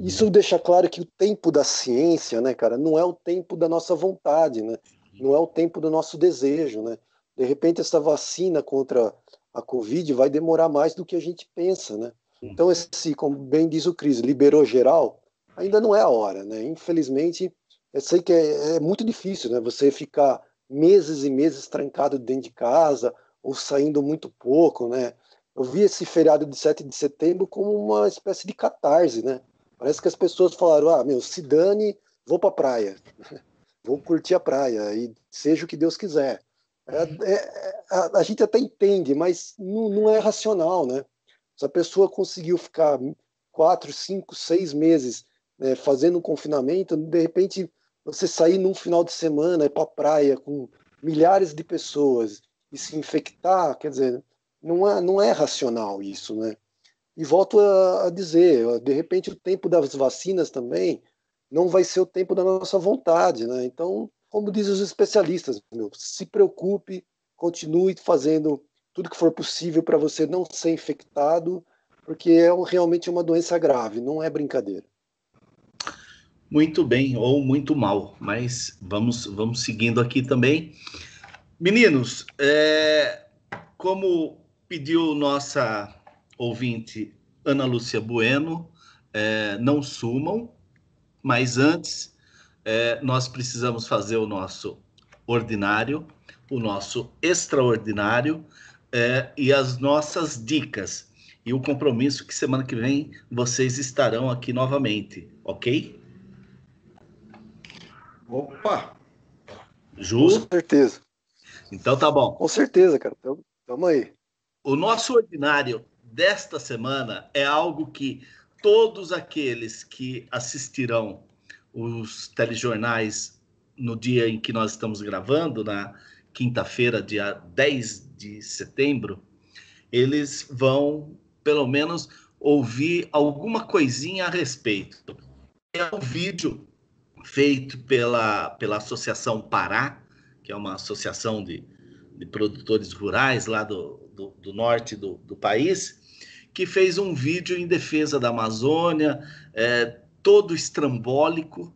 Isso deixa claro que o tempo da ciência, né, cara, não é o tempo da nossa vontade, né? Não é o tempo do nosso desejo, né? De repente essa vacina contra a Covid vai demorar mais do que a gente pensa, né? Então, esse, como bem diz o Cris, liberou geral, ainda não é a hora, né? Infelizmente, eu sei que é, é, muito difícil, né? Você ficar meses e meses trancado dentro de casa ou saindo muito pouco, né? Eu vi esse feriado de 7 de setembro como uma espécie de catarse, né? Parece que as pessoas falaram: ah, meu, se dane, vou pra praia, vou curtir a praia e seja o que Deus quiser. É, é, a, a, gente até entende, mas não, não, é racional, né? Se a pessoa conseguiu ficar quatro, cinco, seis meses né, fazendo um confinamento, de repente você sair num final de semana para a praia com milhares de pessoas e se infectar, quer dizer, não é, não é racional isso, né? E volto a, a dizer, de repente o tempo das vacinas também não vai ser o tempo da nossa vontade, né? Então como dizem os especialistas, meu, se preocupe, continue fazendo tudo que for possível para você não ser infectado, porque é realmente uma doença grave, não é brincadeira. Muito bem, ou muito mal, mas vamos, vamos seguindo aqui também. Meninos, é, como pediu nossa ouvinte Ana Lúcia Bueno, é, não sumam, mas antes é, nós precisamos fazer o nosso ordinário, o nosso extraordinário é, e as nossas dicas. E o compromisso que semana que vem vocês estarão aqui novamente, ok? Opa! Ju? Com certeza. Então tá bom. Com certeza, cara. Tamo, tamo aí. O nosso ordinário desta semana é algo que todos aqueles que assistirão os telejornais no dia em que nós estamos gravando, na quinta-feira, dia 10 de setembro, eles vão, pelo menos, ouvir alguma coisinha a respeito. É um vídeo feito pela, pela Associação Pará, que é uma associação de, de produtores rurais lá do, do, do norte do, do, país, que fez um vídeo em defesa da Amazônia, é, todo estrambólico,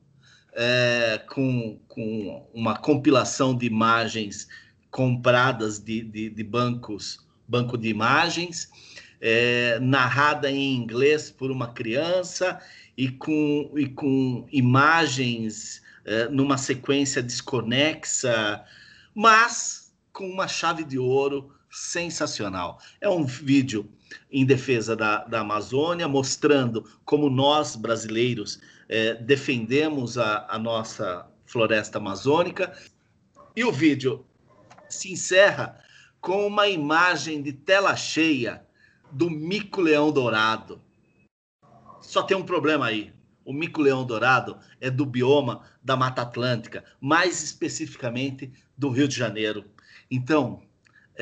é, com, com uma compilação de imagens compradas de, de, de bancos, banco de imagens, é, narrada em inglês por uma criança e com, e com imagens é, numa sequência desconexa, mas com uma chave de ouro sensacional. É um vídeo em defesa da, da Amazônia, mostrando como nós, brasileiros, é, defendemos a, a nossa floresta amazônica. E o vídeo se encerra com uma imagem de tela cheia do mico-leão dourado. Só tem um problema aí. O mico-leão dourado é do bioma da Mata Atlântica, mais especificamente do Rio de Janeiro. Então,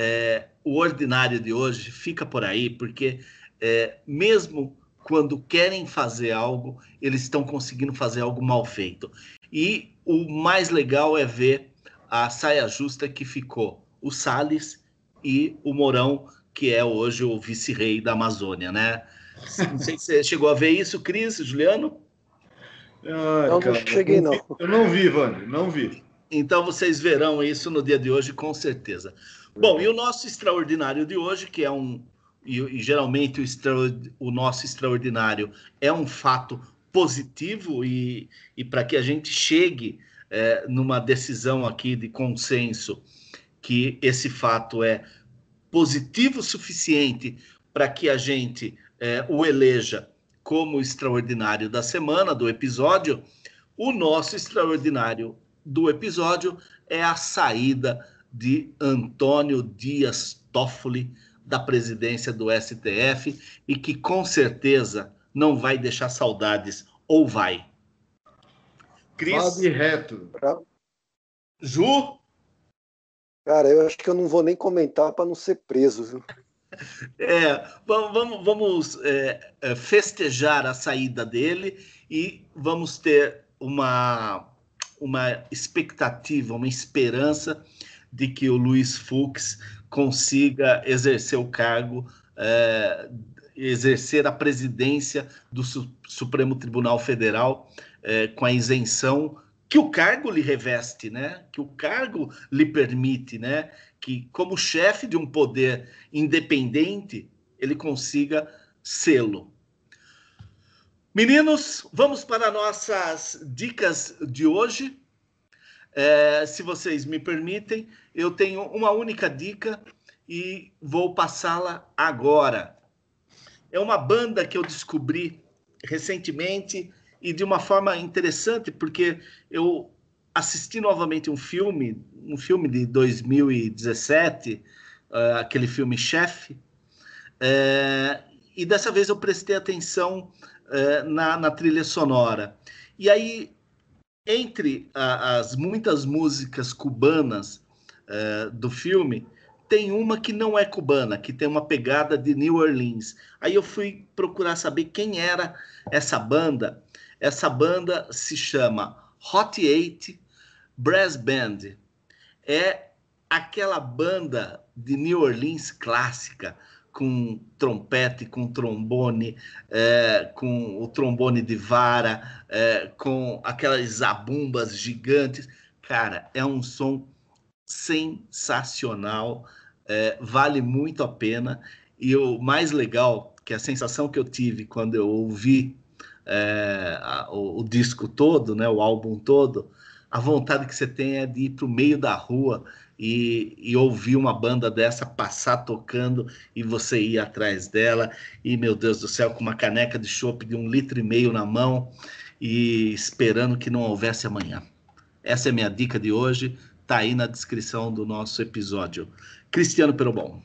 é, o ordinário de hoje fica por aí, porque é, mesmo quando querem fazer algo, eles estão conseguindo fazer algo mal feito. E o mais legal é ver a saia justa que ficou o Salles e o Mourão, que é hoje o vice-rei da Amazônia, né? Não sei se você chegou a ver isso, Cris, Juliano? Ai, não, cara, não cheguei, não. Eu não vi, Vânia, não vi. Então vocês verão isso no dia de hoje, com certeza. Bom, e o nosso extraordinário de hoje, que é um. E, e geralmente o, extra, o nosso extraordinário é um fato positivo, e, e para que a gente chegue é, numa decisão aqui de consenso que esse fato é positivo o suficiente para que a gente é, o eleja como extraordinário da semana, do episódio, o nosso extraordinário do episódio é a saída de Antônio Dias Toffoli da presidência do STF e que com certeza não vai deixar saudades, ou vai? Cris? Fale reto. Ju? Cara, eu acho que eu não vou nem comentar para não ser preso, viu? É, vamos, vamos é, é, festejar a saída dele e vamos ter uma, uma expectativa, uma esperança de que o Luiz Fux consiga exercer o cargo, é, exercer a presidência do Supremo Tribunal Federal é, com a isenção que o cargo lhe reveste, né? Que o cargo lhe permite, né? Que como chefe de um poder independente, ele consiga sê-lo. Meninos, vamos para nossas dicas de hoje. É, se vocês me permitem, eu tenho uma única dica e vou passá-la agora. É uma banda que eu descobri recentemente e de uma forma interessante, porque eu assisti novamente um filme, um filme de 2017, uh, eh, aquele filme Chefe, uh, e dessa vez eu prestei atenção uh, na, na, trilha sonora. E aí, entre a, as muitas músicas cubanas do filme, tem uma que não é cubana, que tem uma pegada de New Orleans. Aí eu fui procurar saber quem era essa banda essa banda se chama Hot Eight Brass Band. É aquela banda de New Orleans clássica, com trompete, com trombone, é, com o trombone de vara, é, com aquelas zabumbas gigantes. Cara, é um som sensacional, é, vale muito a pena. E o mais legal, que a sensação que eu tive quando eu ouvi a, o, o, disco todo, né, o álbum todo, a vontade que você tem é de ir para o meio da rua e, e, ouvir uma banda dessa passar tocando e você ir atrás dela. E, meu Deus do céu, com uma caneca de chopp de um litro e meio na mão e esperando que não houvesse amanhã. Essa é a minha dica de hoje, tá aí na descrição do nosso episódio. Cristiano Perobon.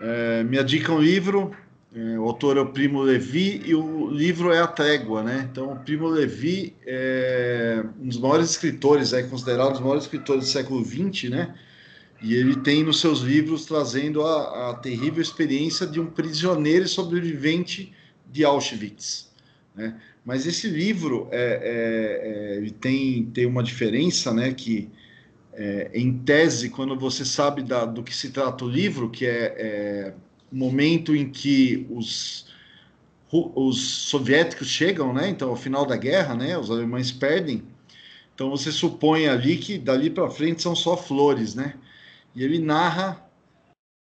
É, minha dica é um livro é, o autor é o Primo Levi e o livro é A Trégua, né? Então, o Primo Levi é um dos maiores escritores, é considerado um dos maiores escritores do século XX, né? E ele tem nos seus livros trazendo a, a terrível experiência de um prisioneiro e sobrevivente de Auschwitz, né? Mas esse livro é, é, é, ele tem, tem uma diferença, né? Que é, em tese, quando você sabe da, do que se trata o livro, que é, é momento em que os, os soviéticos chegam, né? Então, ao final da guerra, né? Os alemães perdem. Então, você supõe ali que dali para frente são só flores, né? E ele narra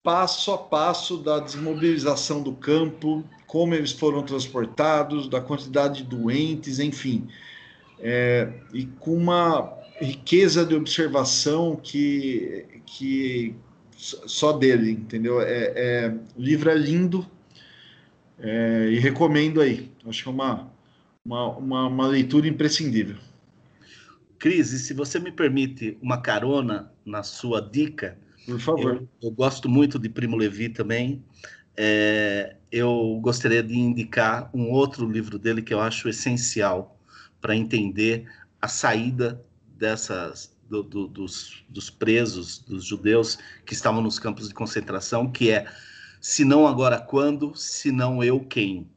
passo a passo da desmobilização do campo, como eles foram transportados, da quantidade de doentes, enfim. É, e com uma riqueza de observação que, que só dele, entendeu? É, é, o livro é lindo é, e recomendo aí. Acho que é uma, uma, uma, uma leitura imprescindível. Cris, se você me permite uma carona na sua dica, por favor. Eu, eu gosto muito de Primo Levi também. É, eu gostaria de indicar um outro livro dele que eu acho essencial para entender a saída dessas do, do, dos, dos presos, dos judeus que estavam nos campos de concentração, que é Se não agora quando, se não eu quem.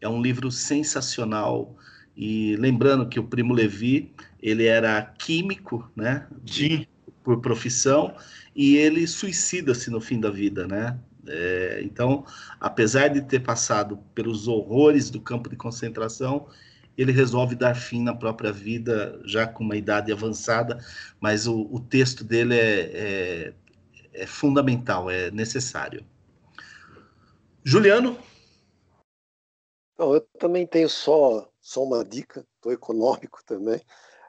É um livro sensacional e lembrando que o Primo Levi, ele era químico, né? Sim. Por profissão, e ele suicida-se no fim da vida, né? É, então, apesar de ter passado pelos horrores do campo de concentração, ele resolve dar fim na própria vida, já com uma idade avançada, mas o, o texto dele é, é, é, fundamental, é necessário. Juliano? Não, eu também tenho só, só uma dica, estou econômico também.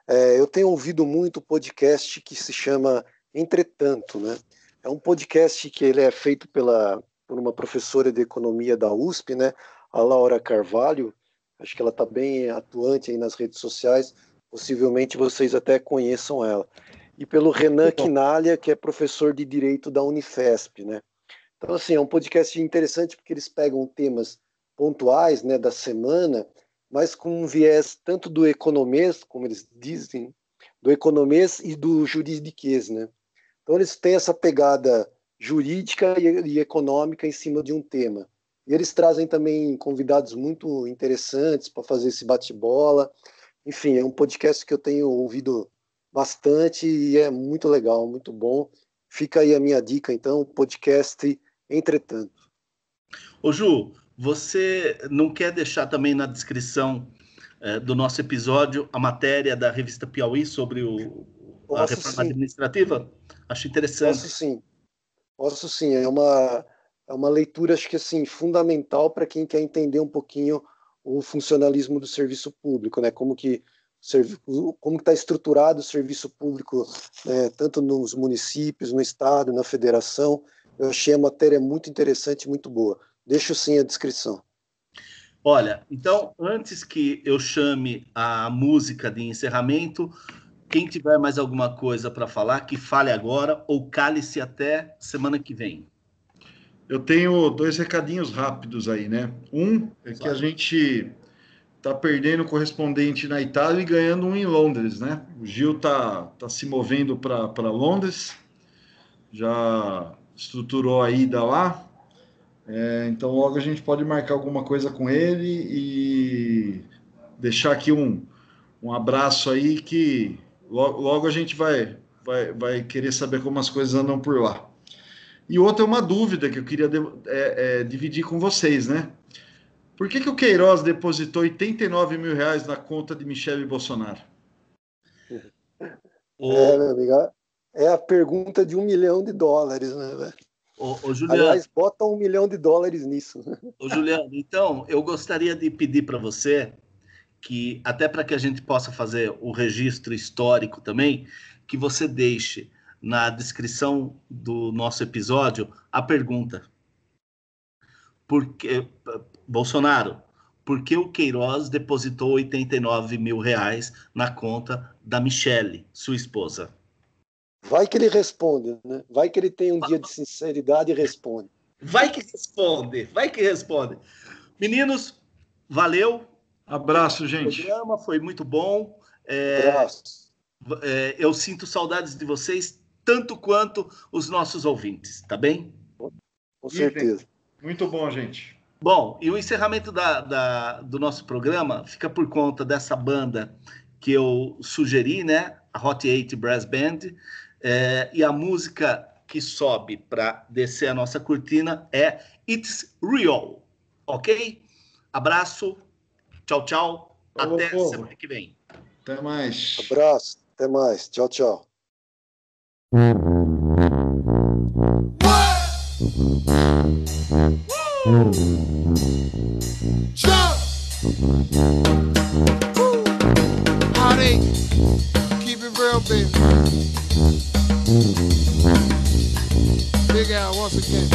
É, eu tenho ouvido muito podcast que se chama Entretanto, né? É um podcast que ele é feito pela, por uma professora de economia da USP, né, a Laura Carvalho. Acho que ela está bem atuante aí nas redes sociais. Possivelmente vocês até conheçam ela. E pelo Renan Quinalha, que é professor de Direito da Unifesp, né? Então, assim, é um podcast interessante porque eles pegam temas pontuais, né, da semana, mas com um viés tanto do economês, como eles dizem, do economês e do juridiquês, né? Então eles têm essa pegada jurídica e, e econômica em cima de um tema. E eles trazem também convidados muito interessantes para fazer esse bate-bola. Enfim, é um podcast que eu tenho ouvido bastante e é muito legal, muito bom. Fica aí a minha dica, então, podcast Entretanto. Ô Ju, você não quer deixar também na descrição é, do nosso episódio a matéria da revista Piauí sobre o, a reforma sim. administrativa? Acho interessante. Posso sim. Posso sim. É uma, é uma leitura, acho que assim, fundamental para quem quer entender um pouquinho o funcionalismo do serviço público, né? Como que como está estruturado o serviço público, né, tanto nos municípios, no estado, na federação. Eu achei a matéria muito interessante, muito boa. Deixo sim a descrição. Olha, então, antes que eu chame a música de encerramento, quem tiver mais alguma coisa para falar, que fale agora ou cale-se até semana que vem. Eu tenho dois recadinhos rápidos aí, né? Um é que a gente tá perdendo correspondente na Itália e ganhando um em Londres, né? O Gil tá, tá se movendo para Londres, já estruturou a ida lá, é, então logo a gente pode marcar alguma coisa com ele e deixar aqui um, um abraço aí que Logo, logo a gente vai, vai, vai querer saber como as coisas andam por lá. E outra é uma dúvida que eu queria de, é, é, dividir com vocês, né? Por que, que o Queiroz depositou 89 mil reais na conta de Michele Bolsonaro? É, meu amigo, é a pergunta de um milhão de dólares, né, velho? Ô, ô, Juliano, Aliás, bota um milhão de dólares nisso. Ô, Juliano, então, eu gostaria de pedir para você que até para que a gente possa fazer o registro histórico também, que você deixe na descrição do nosso episódio a pergunta. Por que, Bolsonaro, por que o Queiroz depositou 89 mil reais na conta da Michele, sua esposa? Vai que ele responde, né? Vai que ele tem um dia de sinceridade e responde. Vai que responde, vai que responde. Meninos, valeu. Abraço, gente. O programa foi muito bom. É, é, eu sinto saudades de vocês, tanto quanto os nossos ouvintes, tá bem? Com certeza. Muito bom, gente. Bom, e o encerramento da, da, do nosso programa fica por conta dessa banda que eu sugeri, né? A Hot 80 Brass Band. É, e a música que sobe para descer a nossa cortina é It's Real, ok? Abraço, Tchau, tchau. Até povo. semana que vem. Até mais. Abraço. Até mais. Tchau, tchau. Keep it real baby. big Al once again.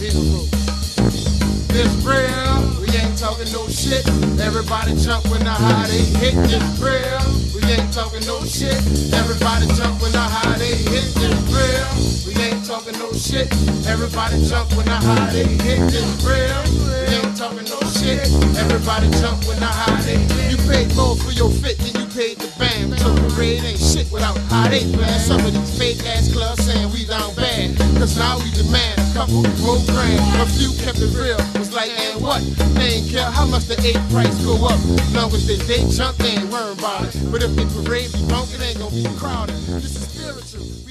Beautiful. This real, we ain't talking no shit. Everybody jump when the high they hit this real. We ain't talking no shit. Everybody jump when the high they hit this real. We ain't talking no shit. Everybody jump when the high they hit this real. We ain't talking no shit. Everybody jump when I hide it. You paid more for your fit than you paid the band. So parade ain't shit without how they plan. Some of these fake ass clubs saying we down bad. Cause now we demand a couple more grand. A few kept it real was like, and what? They ain't care how much the eight price go up. Long as they, they jump, they ain't worrying about it. But if the parade be bunking, ain't gonna be crowded. This is spiritual.